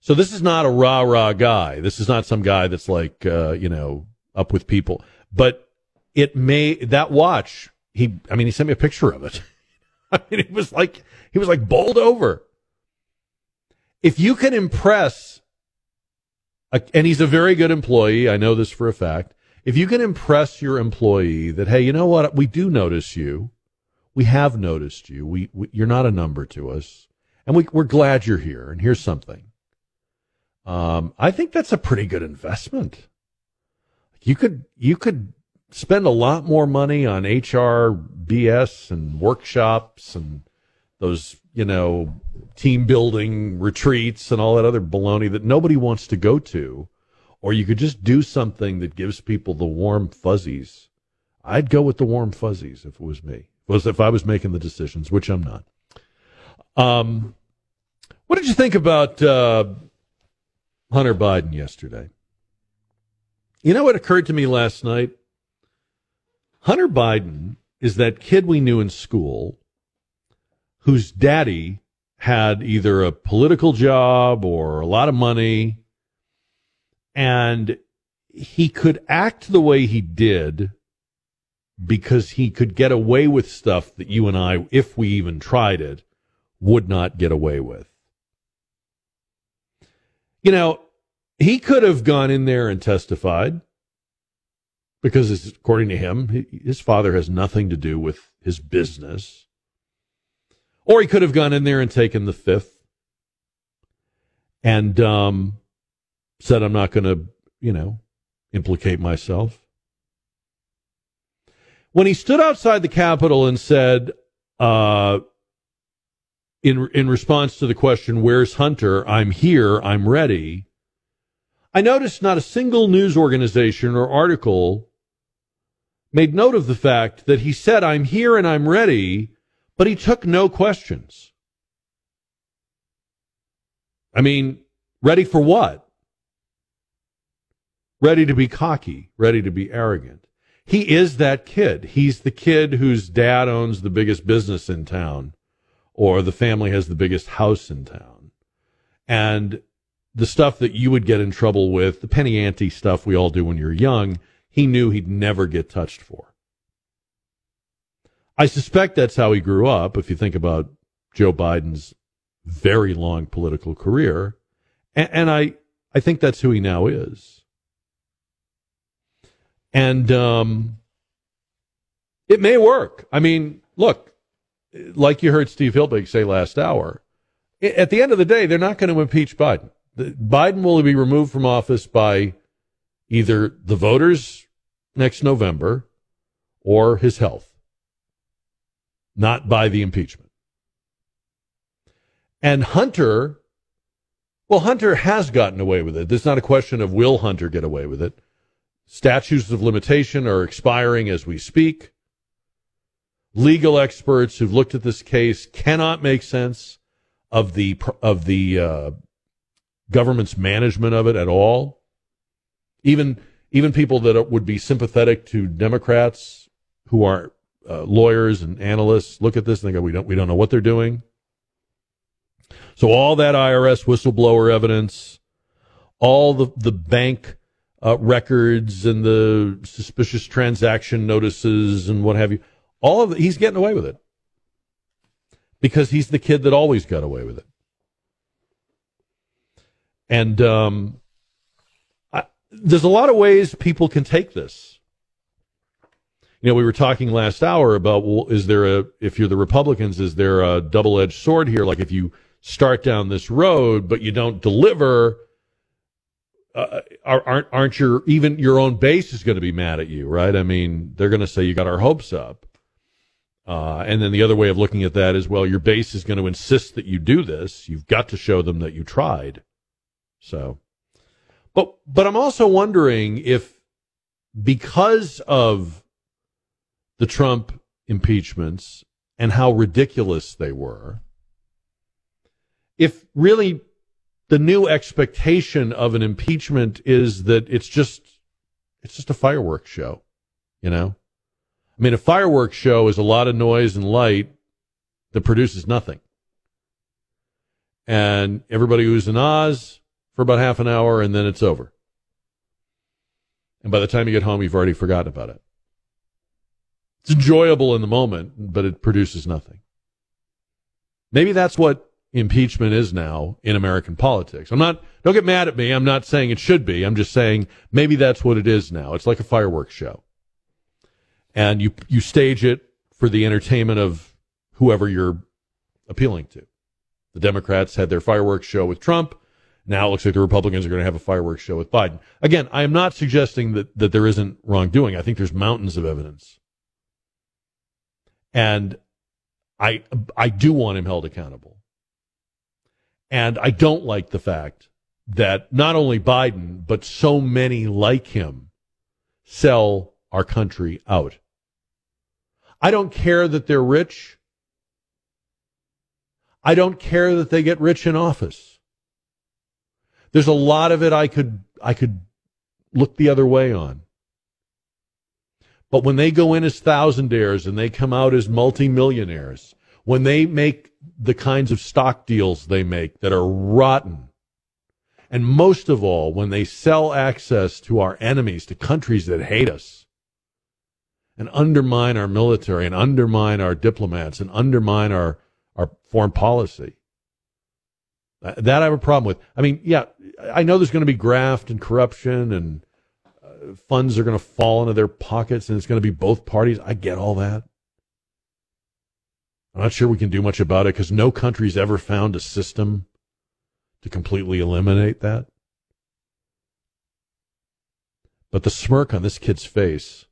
So this is not a rah rah guy. This is not some guy that's like, uh, you know, up with people. But it may that watch. He, I mean, he sent me a picture of it. *laughs* I mean, it was like he was like bowled over if you can impress, a, and he's a very good employee, I know this for a fact. If you can impress your employee that, hey, you know what, we do notice you, we have noticed you, we, we you're not a number to us, and we, we're glad you're here. And here's something. Um, I think that's a pretty good investment. You could you could spend a lot more money on HR BS and workshops and those you know team building retreats and all that other baloney that nobody wants to go to, or you could just do something that gives people the warm fuzzies. I'd go with the warm fuzzies if it was me. Was if I was making the decisions, which I'm not. Um, what did you think about uh, Hunter Biden yesterday? You know what occurred to me last night? Hunter Biden is that kid we knew in school whose daddy had either a political job or a lot of money, and he could act the way he did because he could get away with stuff that you and I, if we even tried it, would not get away with. You know, he could have gone in there and testified because, according to him, his father has nothing to do with his business. Or he could have gone in there and taken the fifth and um, said, I'm not going to, you know, implicate myself. When he stood outside the Capitol and said, uh, in, in response to the question, Where's Hunter? I'm here. I'm ready. I noticed not a single news organization or article made note of the fact that he said, I'm here and I'm ready but he took no questions. I mean, ready for what? Ready to be cocky, ready to be arrogant. He is that kid. He's the kid whose dad owns the biggest business in town, or the family has the biggest house in town. And the stuff that you would get in trouble with, the penny ante stuff we all do when you're young, he knew he'd never get touched for. I suspect that's how he grew up. If you think about Joe Biden's very long political career, and, and I, I think that's who he now is. And um, it may work. I mean, look, like you heard Steve Hilbig say last hour, at the end of the day, they're not going to impeach Biden. Biden will be removed from office by either the voters next November or his health. not by the impeachment. And Hunter, well, Hunter has gotten away with it. It's not a question of will Hunter get away with it. Statutes of limitation are expiring as we speak. Legal experts who've looked at this case cannot make sense of the of the uh, government's management of it at all. Even even people that would be sympathetic to Democrats who are uh, lawyers and analysts look at this and they go, "We don't we don't know what they're doing." So all that IRS whistleblower evidence, all the the bank uh, records and the suspicious transaction notices and what have you, all of it, he's getting away with it because he's the kid that always got away with it. And um, I, there's a lot of ways people can take this. You know, we were talking last hour about well, is there a if you're the Republicans, is there a double edged sword here? Like if you start down this road but you don't deliver, uh, aren't aren't your even your own base is going to be mad at you, right? I mean, they're going to say you got our hopes up. Uh, and then the other way of looking at that is, well, your base is going to insist that you do this. You've got to show them that you tried. So, but but I'm also wondering if because of the Trump impeachments and how ridiculous they were, if really the new expectation of an impeachment is that it's just it's just a fireworks show, you know. I mean, a fireworks show is a lot of noise and light that produces nothing. And everybody who's in Oz for about half an hour and then it's over. And by the time you get home, you've already forgotten about it. It's enjoyable in the moment, but it produces nothing. Maybe that's what impeachment is now in American politics. I'm not, don't get mad at me. I'm not saying it should be. I'm just saying maybe that's what it is now. It's like a fireworks show. And you, you stage it for the entertainment of whoever you're appealing to. The Democrats had their fireworks show with Trump. Now it looks like the Republicans are going to have a fireworks show with Biden. Again, I am not suggesting that, that there isn't wrongdoing. I think there's mountains of evidence. And I, I do want him held accountable. And I don't like the fact that not only Biden, but so many like him sell our country out. I don't care that they're rich. I don't care that they get rich in office. There's a lot of it I could I could look the other way on. But when they go in as thousandaires and they come out as multimillionaires, when they make the kinds of stock deals they make that are rotten, and most of all, when they sell access to our enemies, to countries that hate us, and undermine our military, and undermine our diplomats, and undermine our, our foreign policy, that I have a problem with. I mean, yeah, I know there's going to be graft and corruption and uh, funds are going to fall into their pockets and it's going to be both parties. I get all that. I'm not sure we can do much about it because no country's ever found a system to completely eliminate that. But the smirk on this kid's face,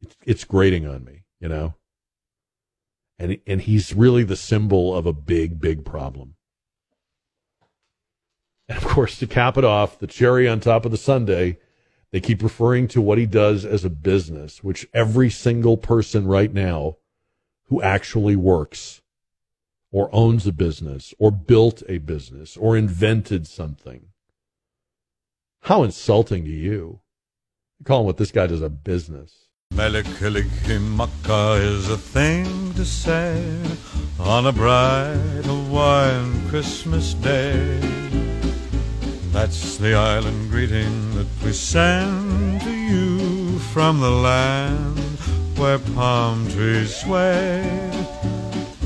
it's, it's grating on me, you know? And, and he's really the symbol of a big, big problem. And of course, to cap it off, the cherry on top of the sundae, they keep referring to what he does as a business, which every single person right now who actually works or owns a business or built a business or invented something. How insulting to you. You call what this guy does a business. Mele Kalikimaka is a thing to say on a bright Hawaiian Christmas day. That's the island greeting that we send to you from the land where palm trees sway.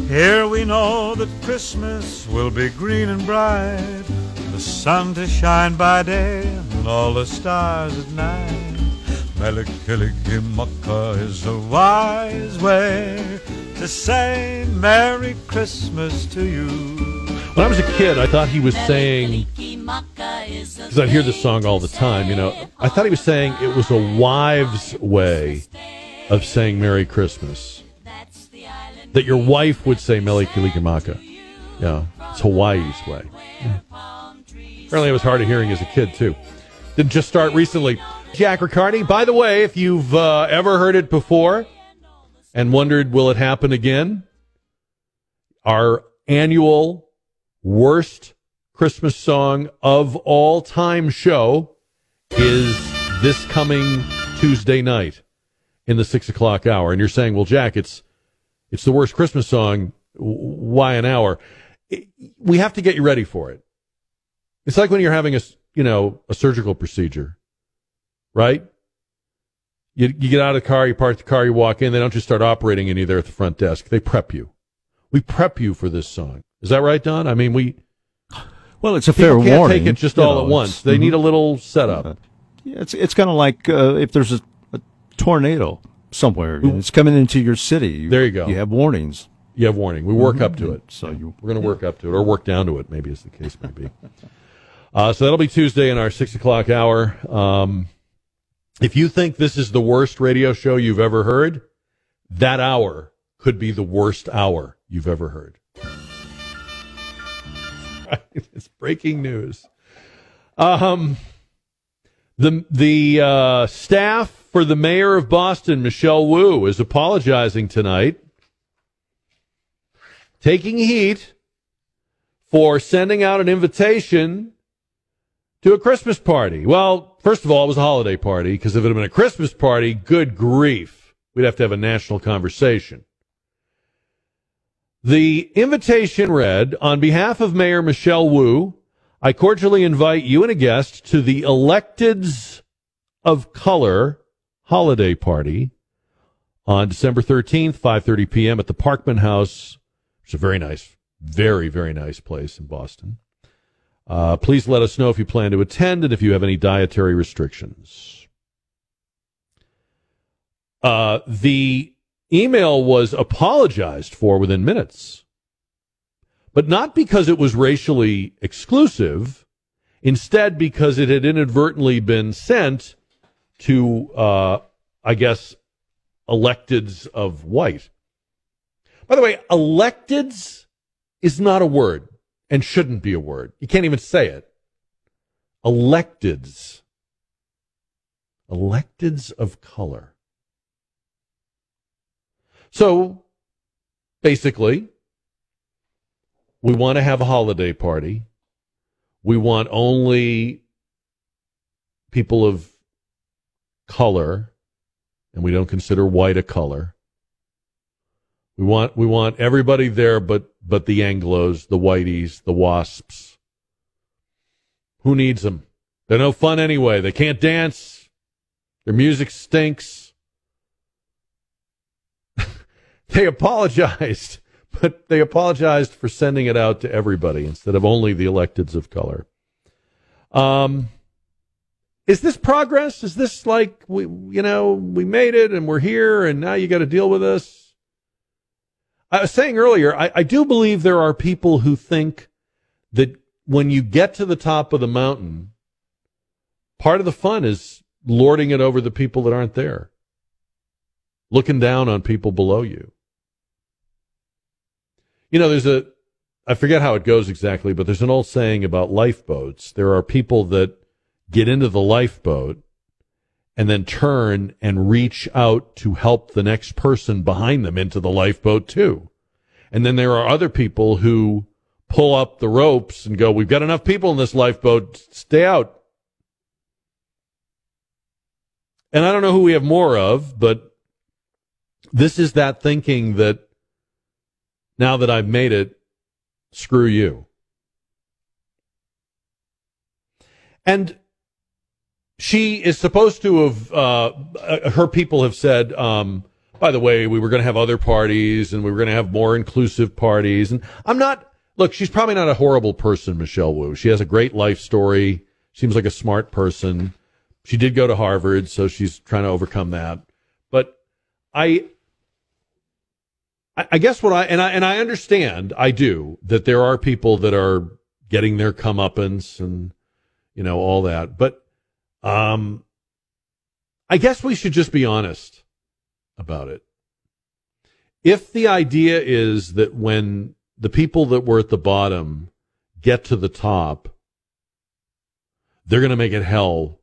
Here we know that Christmas will be green and bright, the sun to shine by day and all the stars at night. Mele Kalikimaka is a wise way to say Merry Christmas to you. When I was a kid, I thought he was saying, because I hear this song all the time, you know, I thought he was saying it was a wives' way of saying Merry Christmas. that your wife would say Mele Kalikimaka. Yeah, it's Hawaii's way. Apparently, it was hard of hearing as a kid too. Didn't just start recently. Jack Riccardi. By the way, if you've uh, ever heard it before and wondered will it happen again, our annual worst Christmas song of all time show is this coming Tuesday night in the six o'clock hour. And you're saying, well, Jack, it's it's the worst Christmas song. Why an hour? We have to get you ready for it. It's like when you're having a you know a surgical procedure, right? You you get out of the car, you park the car, you walk in. They don't just start operating on you there at the front desk. They prep you. We prep you for this song. Is that right, Don? I mean, we. Well, it's a fair can't warning. take it just you all know, at once. They need mhm. a little setup. Yeah, it's it's kind of like uh, if there's a, a tornado somewhere, and it's coming into your city. There you go. You have warnings. You have warning. We work up to Mhm. it. So you We're going to work up to it, or work down to it, maybe as the case may be. *laughs* Uh, so that'll be Tuesday in our six o'clock hour. Um, if you think this is the worst radio show you've ever heard, that hour could be the worst hour you've ever heard. It's breaking news. Um, the the uh, staff for the mayor of Boston, Michelle Wu, is apologizing tonight, taking heat for sending out an invitation to a Christmas party. Well, first of all, it was a holiday party because if it had been a Christmas party, good grief, we'd have to have a national conversation. The invitation read On behalf of Mayor Michelle Wu, I cordially invite you and a guest to the Electeds of Color holiday party on December 13th, 5:30 p.m. at the Parkman House. It's a very nice, very very nice place in Boston. Uh, please let us know if you plan to attend and if you have any dietary restrictions. Uh, the email was apologized for within minutes, but not because it was racially exclusive. Instead, because it had inadvertently been sent to, uh, I guess, electeds of white. By the way, electeds is not a word and shouldn't be a word. You can't even say it. Electeds. Electeds of color. So basically, we want to have a holiday party. We want only people of color, and we don't consider white a color. We want we want everybody there, but but the Anglo's, the Whiteys, the Wasps. Who needs them? They're no fun anyway. They can't dance. Their music stinks. They apologized, *laughs* but they apologized for sending it out to everybody instead of only the electeds of color. Um, is this progress? Is this like we, you know, we made it and we're here, and now you got to deal with us? I was saying earlier, I, I do believe there are people who think that when you get to the top of the mountain, part of the fun is lording it over the people that aren't there, looking down on people below you. You know, there's a, I forget how it goes exactly, but there's an old saying about lifeboats. There are people that get into the lifeboat and then turn and reach out to help the next person behind them into the lifeboat too. And then there are other people who pull up the ropes and go, we've got enough people in this lifeboat, stay out. And I don't know who we have more of, but this is that thinking that now that I've made it, screw you. And she is supposed to have, uh, uh, her people have said, um, by the way, we were going to have other parties and we were going to have more inclusive parties. And I'm not, look, she's probably not a horrible person, Michelle Wu. She has a great life story. Seems like a smart person. She did go to Harvard, so she's trying to overcome that. But I, I guess what I and I and I understand, I do that there are people that are getting their comeuppance and you know all that, but um, I guess we should just be honest about it. if the idea is that when the people that were at the bottom get to the top, they're going to make it hell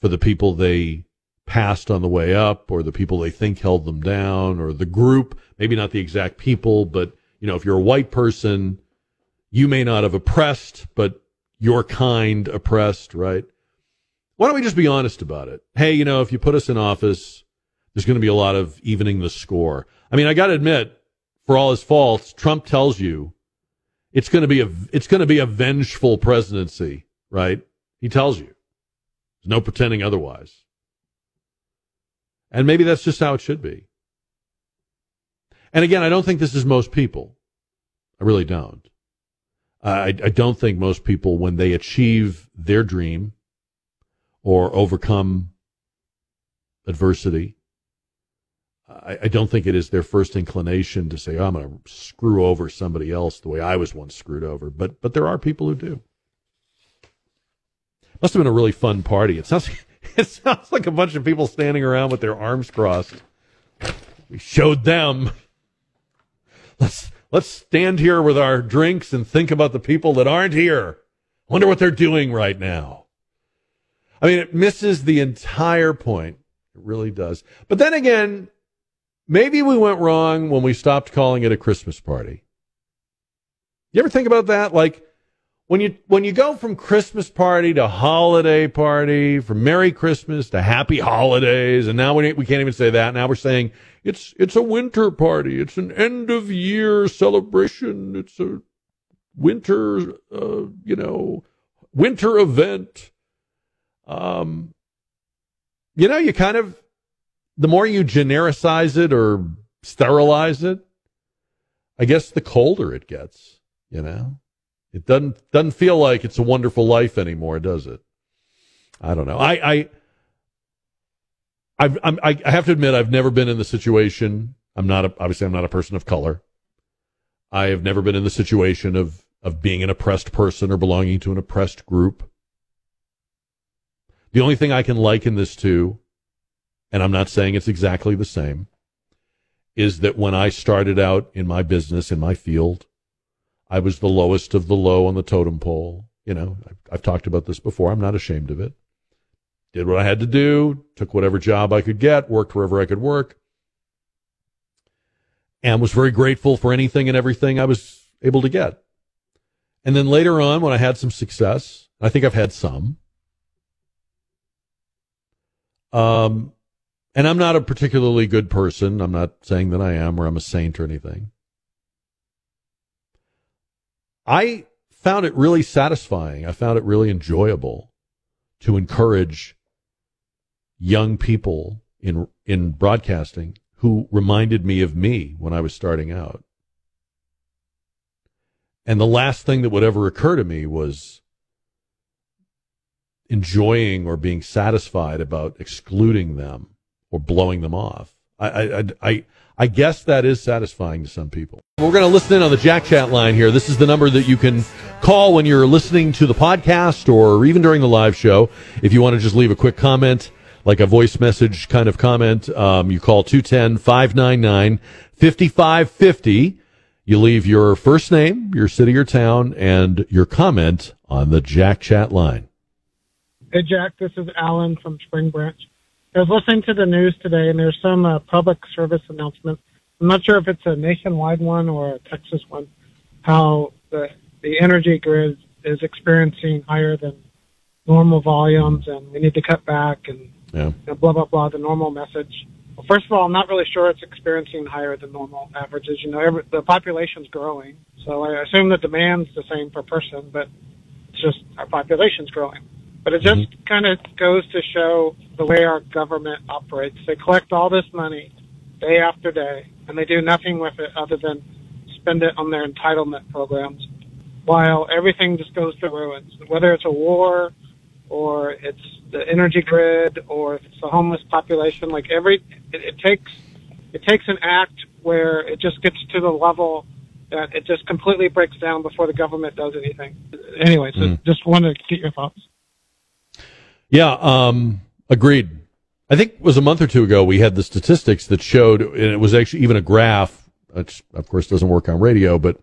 for the people they passed on the way up or the people they think held them down or the group, maybe not the exact people, but you know, if you're a white person, you may not have oppressed, but your kind oppressed, right? Why don't we just be honest about it? Hey, you know, if you put us in office, there's going to be a lot of evening the score. I mean, I got to admit, for all his faults, Trump tells you it's going to be a it's going to be a vengeful presidency, right? He tells you. There's no pretending otherwise. And maybe that's just how it should be. And again, I don't think this is most people. I really don't. I, I don't think most people, when they achieve their dream or overcome adversity, I, I don't think it is their first inclination to say, oh, I'm going to screw over somebody else the way I was once screwed over. But, but there are people who do. Must have been a really fun party. It sounds, *laughs* it sounds like a bunch of people standing around with their arms crossed. We showed them. Let's, let's stand here with our drinks and think about the people that aren't here. Wonder what they're doing right now. I mean, it misses the entire point. It really does. But then again, maybe we went wrong when we stopped calling it a Christmas party. You ever think about that? Like when you when you go from Christmas party to holiday party, from Merry Christmas to Happy Holidays, and now we we can't even say that. Now we're saying it's it's a winter party. It's an end of year celebration. It's a winter, uh, you know, winter event. Um, you know, you kind of the more you genericize it or sterilize it, I guess the colder it gets. You know, it doesn't doesn't feel like it's a wonderful life anymore, does it? I don't know. I I I've, I'm, I have to admit I've never been in the situation. I'm not a, obviously I'm not a person of color. I have never been in the situation of of being an oppressed person or belonging to an oppressed group. The only thing I can liken this to and I'm not saying it's exactly the same, is that when I started out in my business, in my field, I was the lowest of the low on the totem pole. You know, I've, I've talked about this before. I'm not ashamed of it. Did what I had to do, took whatever job I could get, worked wherever I could work, and was very grateful for anything and everything I was able to get. And then later on, when I had some success, I think I've had some, um, and I'm not a particularly good person. I'm not saying that I am or I'm a saint or anything. I found it really satisfying. I found it really enjoyable to encourage young people in in broadcasting who reminded me of me when I was starting out. And the last thing that would ever occur to me was enjoying or being satisfied about excluding them or blowing them off. I, I, I, I guess that is satisfying to some people. We're going to listen in on the Jack Chat line here. This is the number that you can call when you're listening to the podcast or even during the live show. If you want to just leave a quick comment, like a voice message kind of comment, um, you call 210 599 5550. You leave your first name, your city or town, and your comment on the Jack Chat line. Hey, Jack, this is Alan from Spring Branch. I was listening to the news today, and there's some uh, public service announcement. I'm not sure if it's a nationwide one or a Texas one. How the the energy grid is experiencing higher than normal volumes, and we need to cut back, and yeah. you know, blah blah blah. The normal message. Well, first of all, I'm not really sure it's experiencing higher than normal averages. You know, every, the population's growing, so I assume the demand's the same per person, but it's just our population's growing. But it just mm-hmm. kind of goes to show the way our government operates. They collect all this money day after day, and they do nothing with it other than spend it on their entitlement programs, while everything just goes to ruins. Whether it's a war, or it's the energy grid, or it's the homeless population, like every it, it takes it takes an act where it just gets to the level that it just completely breaks down before the government does anything. Anyway, so mm. just wanted to get your thoughts. Yeah, um, agreed. I think it was a month or two ago we had the statistics that showed, and it was actually even a graph, which of course doesn't work on radio, but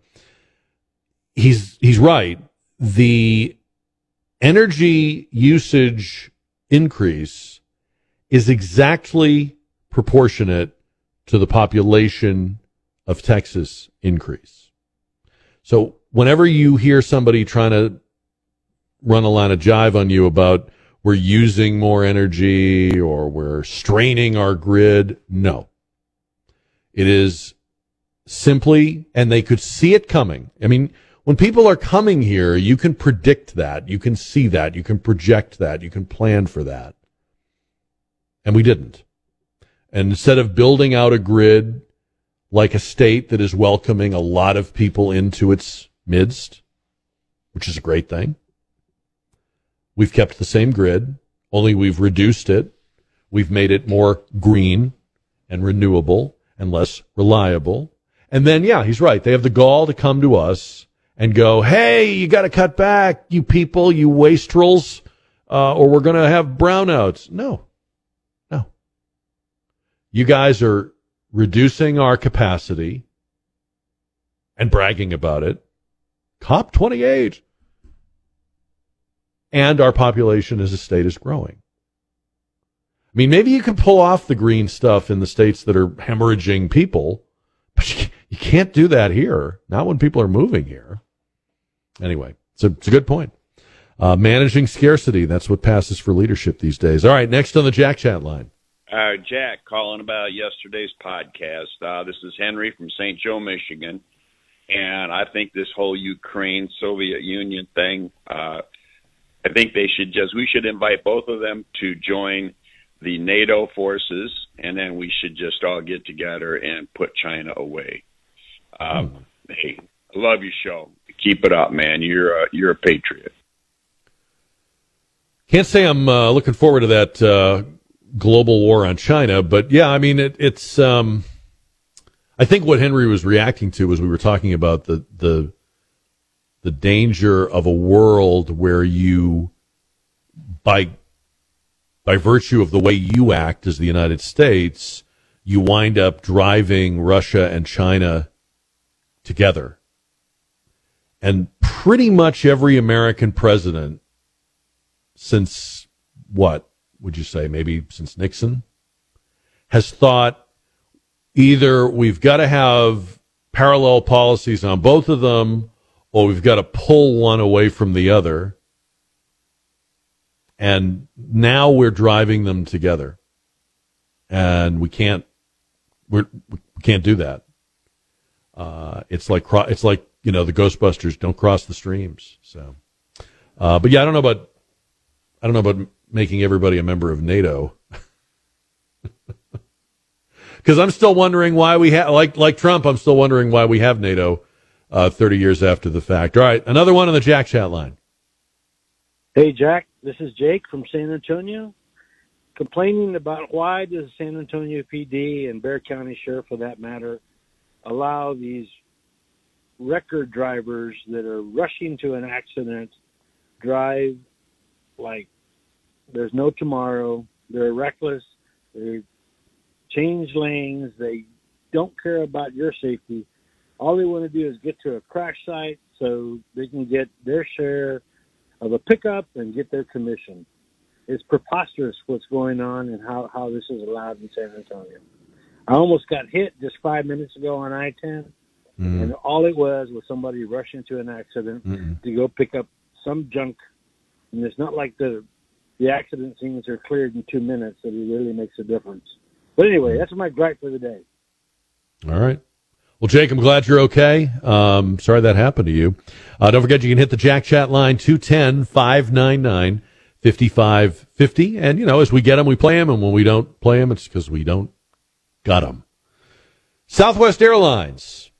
he's he's right. The energy usage increase is exactly proportionate to the population of Texas increase. So whenever you hear somebody trying to run a line of jive on you about we're using more energy or we're straining our grid, no. It is simply, and they could see it coming. I mean, when people are coming here, you can predict that. You can see that. You can project that. You can plan for that. And we didn't. And instead of building out a grid like a state that is welcoming a lot of people into its midst, which is a great thing, we've kept the same grid, only we've reduced it. We've made it more green and renewable and less reliable. And then, yeah, he's right. They have the gall to come to us and go, hey, you got to cut back, you people, you wastrels, uh, or we're going to have brownouts. No, no. You guys are reducing our capacity and bragging about it. COP 28. And our population as a state is growing. I mean, maybe you can pull off the green stuff in the states that are hemorrhaging people, but you, can't do that here. Not when people are moving here. Anyway, it's a, it's a good point. Uh, managing scarcity, that's what passes for leadership these days. All right, next on the Jack Chat line. Uh, Jack, calling about yesterday's podcast. Uh, this is Henry from St. Joe, Michigan. And I think this whole Ukraine Soviet Union thing, uh, I think they should just, we should invite both of them to join the NATO forces, and then we should just all get together and put China away. Um, Hey, I love your show. Keep it up, man. You're a, you're a patriot. Can't say I'm uh, looking forward to that uh, global war on China, but yeah, I mean it, it's. Um, I think what Henry was reacting to was we were talking about the the the danger of a world where you, by by virtue of the way you act as the United States, you wind up driving Russia and China together. And pretty much every American president since what would you say, maybe since Nixon, has thought either we've got to have parallel policies on both of them or we've got to pull one away from the other. And now we're driving them together. And we can't, we're, we can't do that. Uh, it's like, it's like, you know, the Ghostbusters don't cross the streams. So, uh, but yeah, I don't know about, I don't know about making everybody a member of NATO. *laughs* Because I'm still wondering why we have, like like Trump, I'm still wondering why we have NATO uh, 30 years after the fact. All right, another one on the Jack Chat line. Hey, Jack, this is Jake from San Antonio. Complaining about why does San Antonio PD and Bexar County Sheriff, for that matter, allow these record drivers that are rushing to an accident drive like there's no tomorrow. They're reckless. They change lanes. They don't care about your safety. All they want to do is get to a crash site so they can get their share of a pickup and get their commission. It's preposterous what's going on and how, how this is allowed in San Antonio. I almost got hit just five minutes ago on I 10, Mm-hmm. and all it was was somebody rushing to an accident Mm-mm. to go pick up some junk. And it's not like the the accident scenes are cleared in two minutes, so it really makes a difference. But anyway, that's my gripe for the day. All right. Well, Jake, I'm glad you're okay. Um, sorry that happened to you. Uh, don't forget you can hit the Jack Chat line 210 599 5550. And, you know, as we get them, we play them. And when we don't play them, it's because we don't got them. Southwest Airlines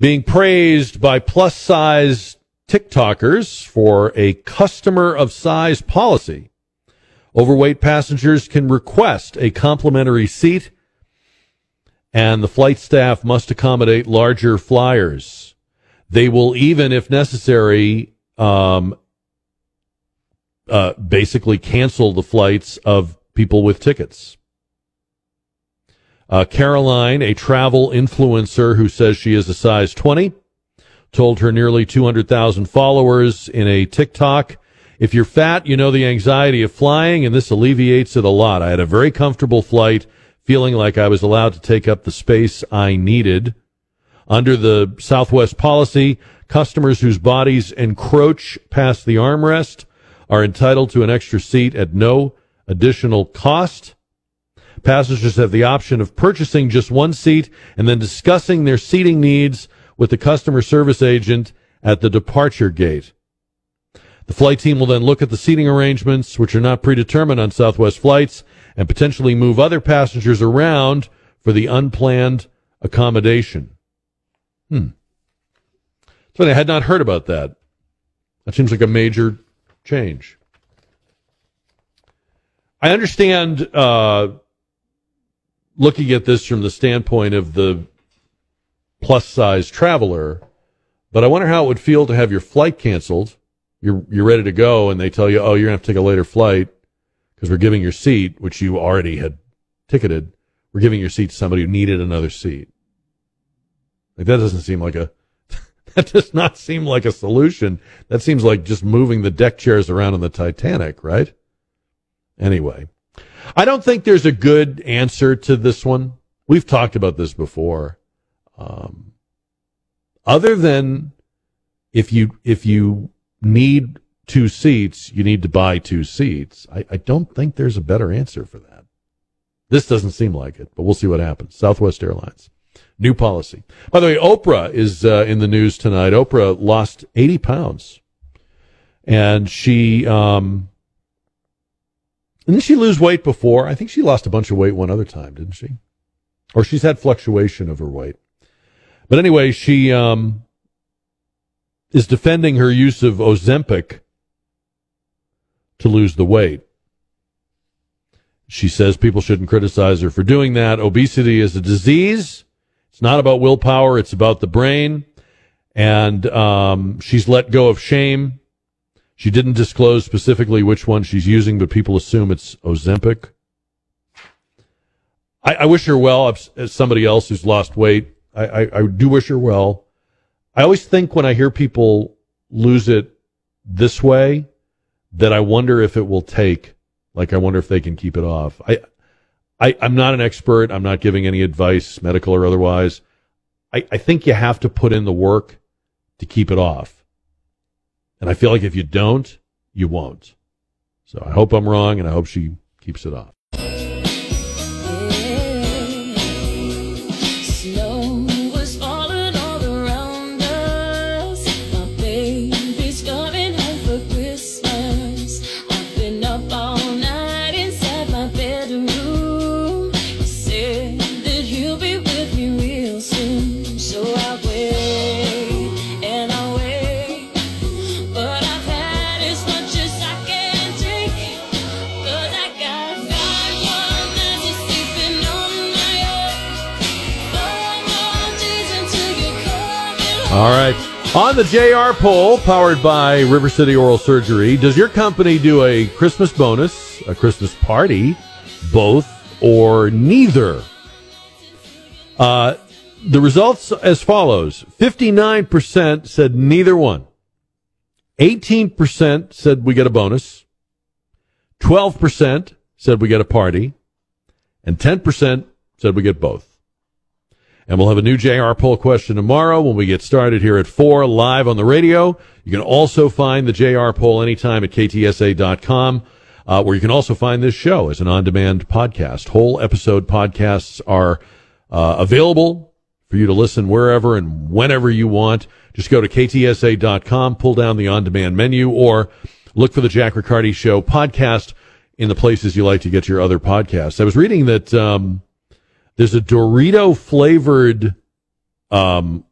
being praised by plus size TikTokers for a customer of size policy. Overweight passengers can request a complimentary seat and the flight staff must accommodate larger flyers. They will even, if necessary, um, uh, basically cancel the flights of people with tickets. Uh, Caroline, a travel influencer who says she is a size 20, told her nearly 200,000 followers in a TikTok, if you're fat, you know the anxiety of flying, and this alleviates it a lot. I had a very comfortable flight, feeling like I was allowed to take up the space I needed. Under the Southwest policy, customers whose bodies encroach past the armrest are entitled to an extra seat at no additional cost. Passengers have the option of purchasing just one seat and then discussing their seating needs with the customer service agent at the departure gate. The flight team will then look at the seating arrangements, which are not predetermined on Southwest flights, and potentially move other passengers around for the unplanned accommodation. Hmm. So I had not heard about that. That seems like a major change. I understand uh, looking at this from the standpoint of the plus size traveler, but I wonder how it would feel to have your flight canceled. You're you're ready to go, and they tell you, "Oh, you're gonna have to take a later flight because we're giving your seat, which you already had ticketed. We're giving your seat to somebody who needed another seat." Like that doesn't seem like a *laughs* that does not seem like a solution. That seems like just moving the deck chairs around on the Titanic, right? Anyway, I don't think there's a good answer to this one. We've talked about this before. Um, other than if you if you need two seats, you need to buy two seats. I, I don't think there's a better answer for that. This doesn't seem like it, but we'll see what happens. Southwest Airlines. New policy. By the way, Oprah is uh, in the news tonight. Oprah lost 80 pounds. And she, um, didn't she lose weight before? I think she lost a bunch of weight one other time, didn't she? Or she's had fluctuation of her weight. But anyway, she, um, is defending her use of Ozempic to lose the weight. She says people shouldn't criticize her for doing that. Obesity is a disease. It's not about willpower. It's about the brain. And um, she's let go of shame. She didn't disclose specifically which one she's using, but people assume it's Ozempic. I, I wish her well as, somebody else who's lost weight. I, I, I do wish her well. I always think when I hear people lose it this way that I wonder if it will take. Like I wonder if they can keep it off. I, I I'm not an expert. I'm not giving any advice, medical or otherwise. I, I think you have to put in the work to keep it off. And I feel like if you don't, you won't. So I hope I'm wrong and I hope she keeps it off. All right. On the JR poll, powered by River City Oral Surgery, does your company do a Christmas bonus, a Christmas party, both, or neither? Uh, the results as follows 59% said neither one, 18% said we get a bonus, 12% said we get a party, and 10% said we get both. And we'll have a new JR poll question tomorrow when we get started here at 4 live on the radio. You can also find the JR poll anytime at ktsa.com, uh, where you can also find this show as an on demand podcast. Whole episode podcasts are uh, available for you to listen wherever and whenever you want. Just go to ktsa.com, pull down the on demand menu, or look for the Jack Riccardi Show podcast in the places you like to get your other podcasts. I was reading that. Um, there's a Dorito flavored um,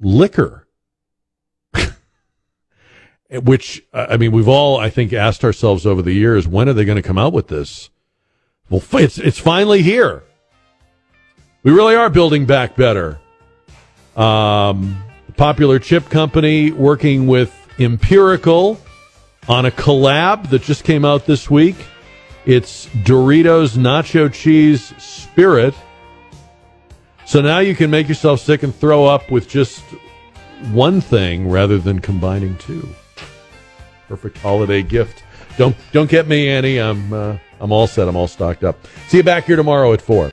liquor, *laughs* which I mean, we've all I think asked ourselves over the years, when are they going to come out with this? Well, it's it's finally here. We really are building back better. Um, the popular chip company working with Empirical on a collab that just came out this week. It's Doritos Nacho Cheese Spirit. So now you can make yourself sick and throw up with just one thing rather than combining two. Perfect holiday gift. Don't don't get me, Annie. I'm uh, I'm all set. I'm all stocked up. See you back here tomorrow at four.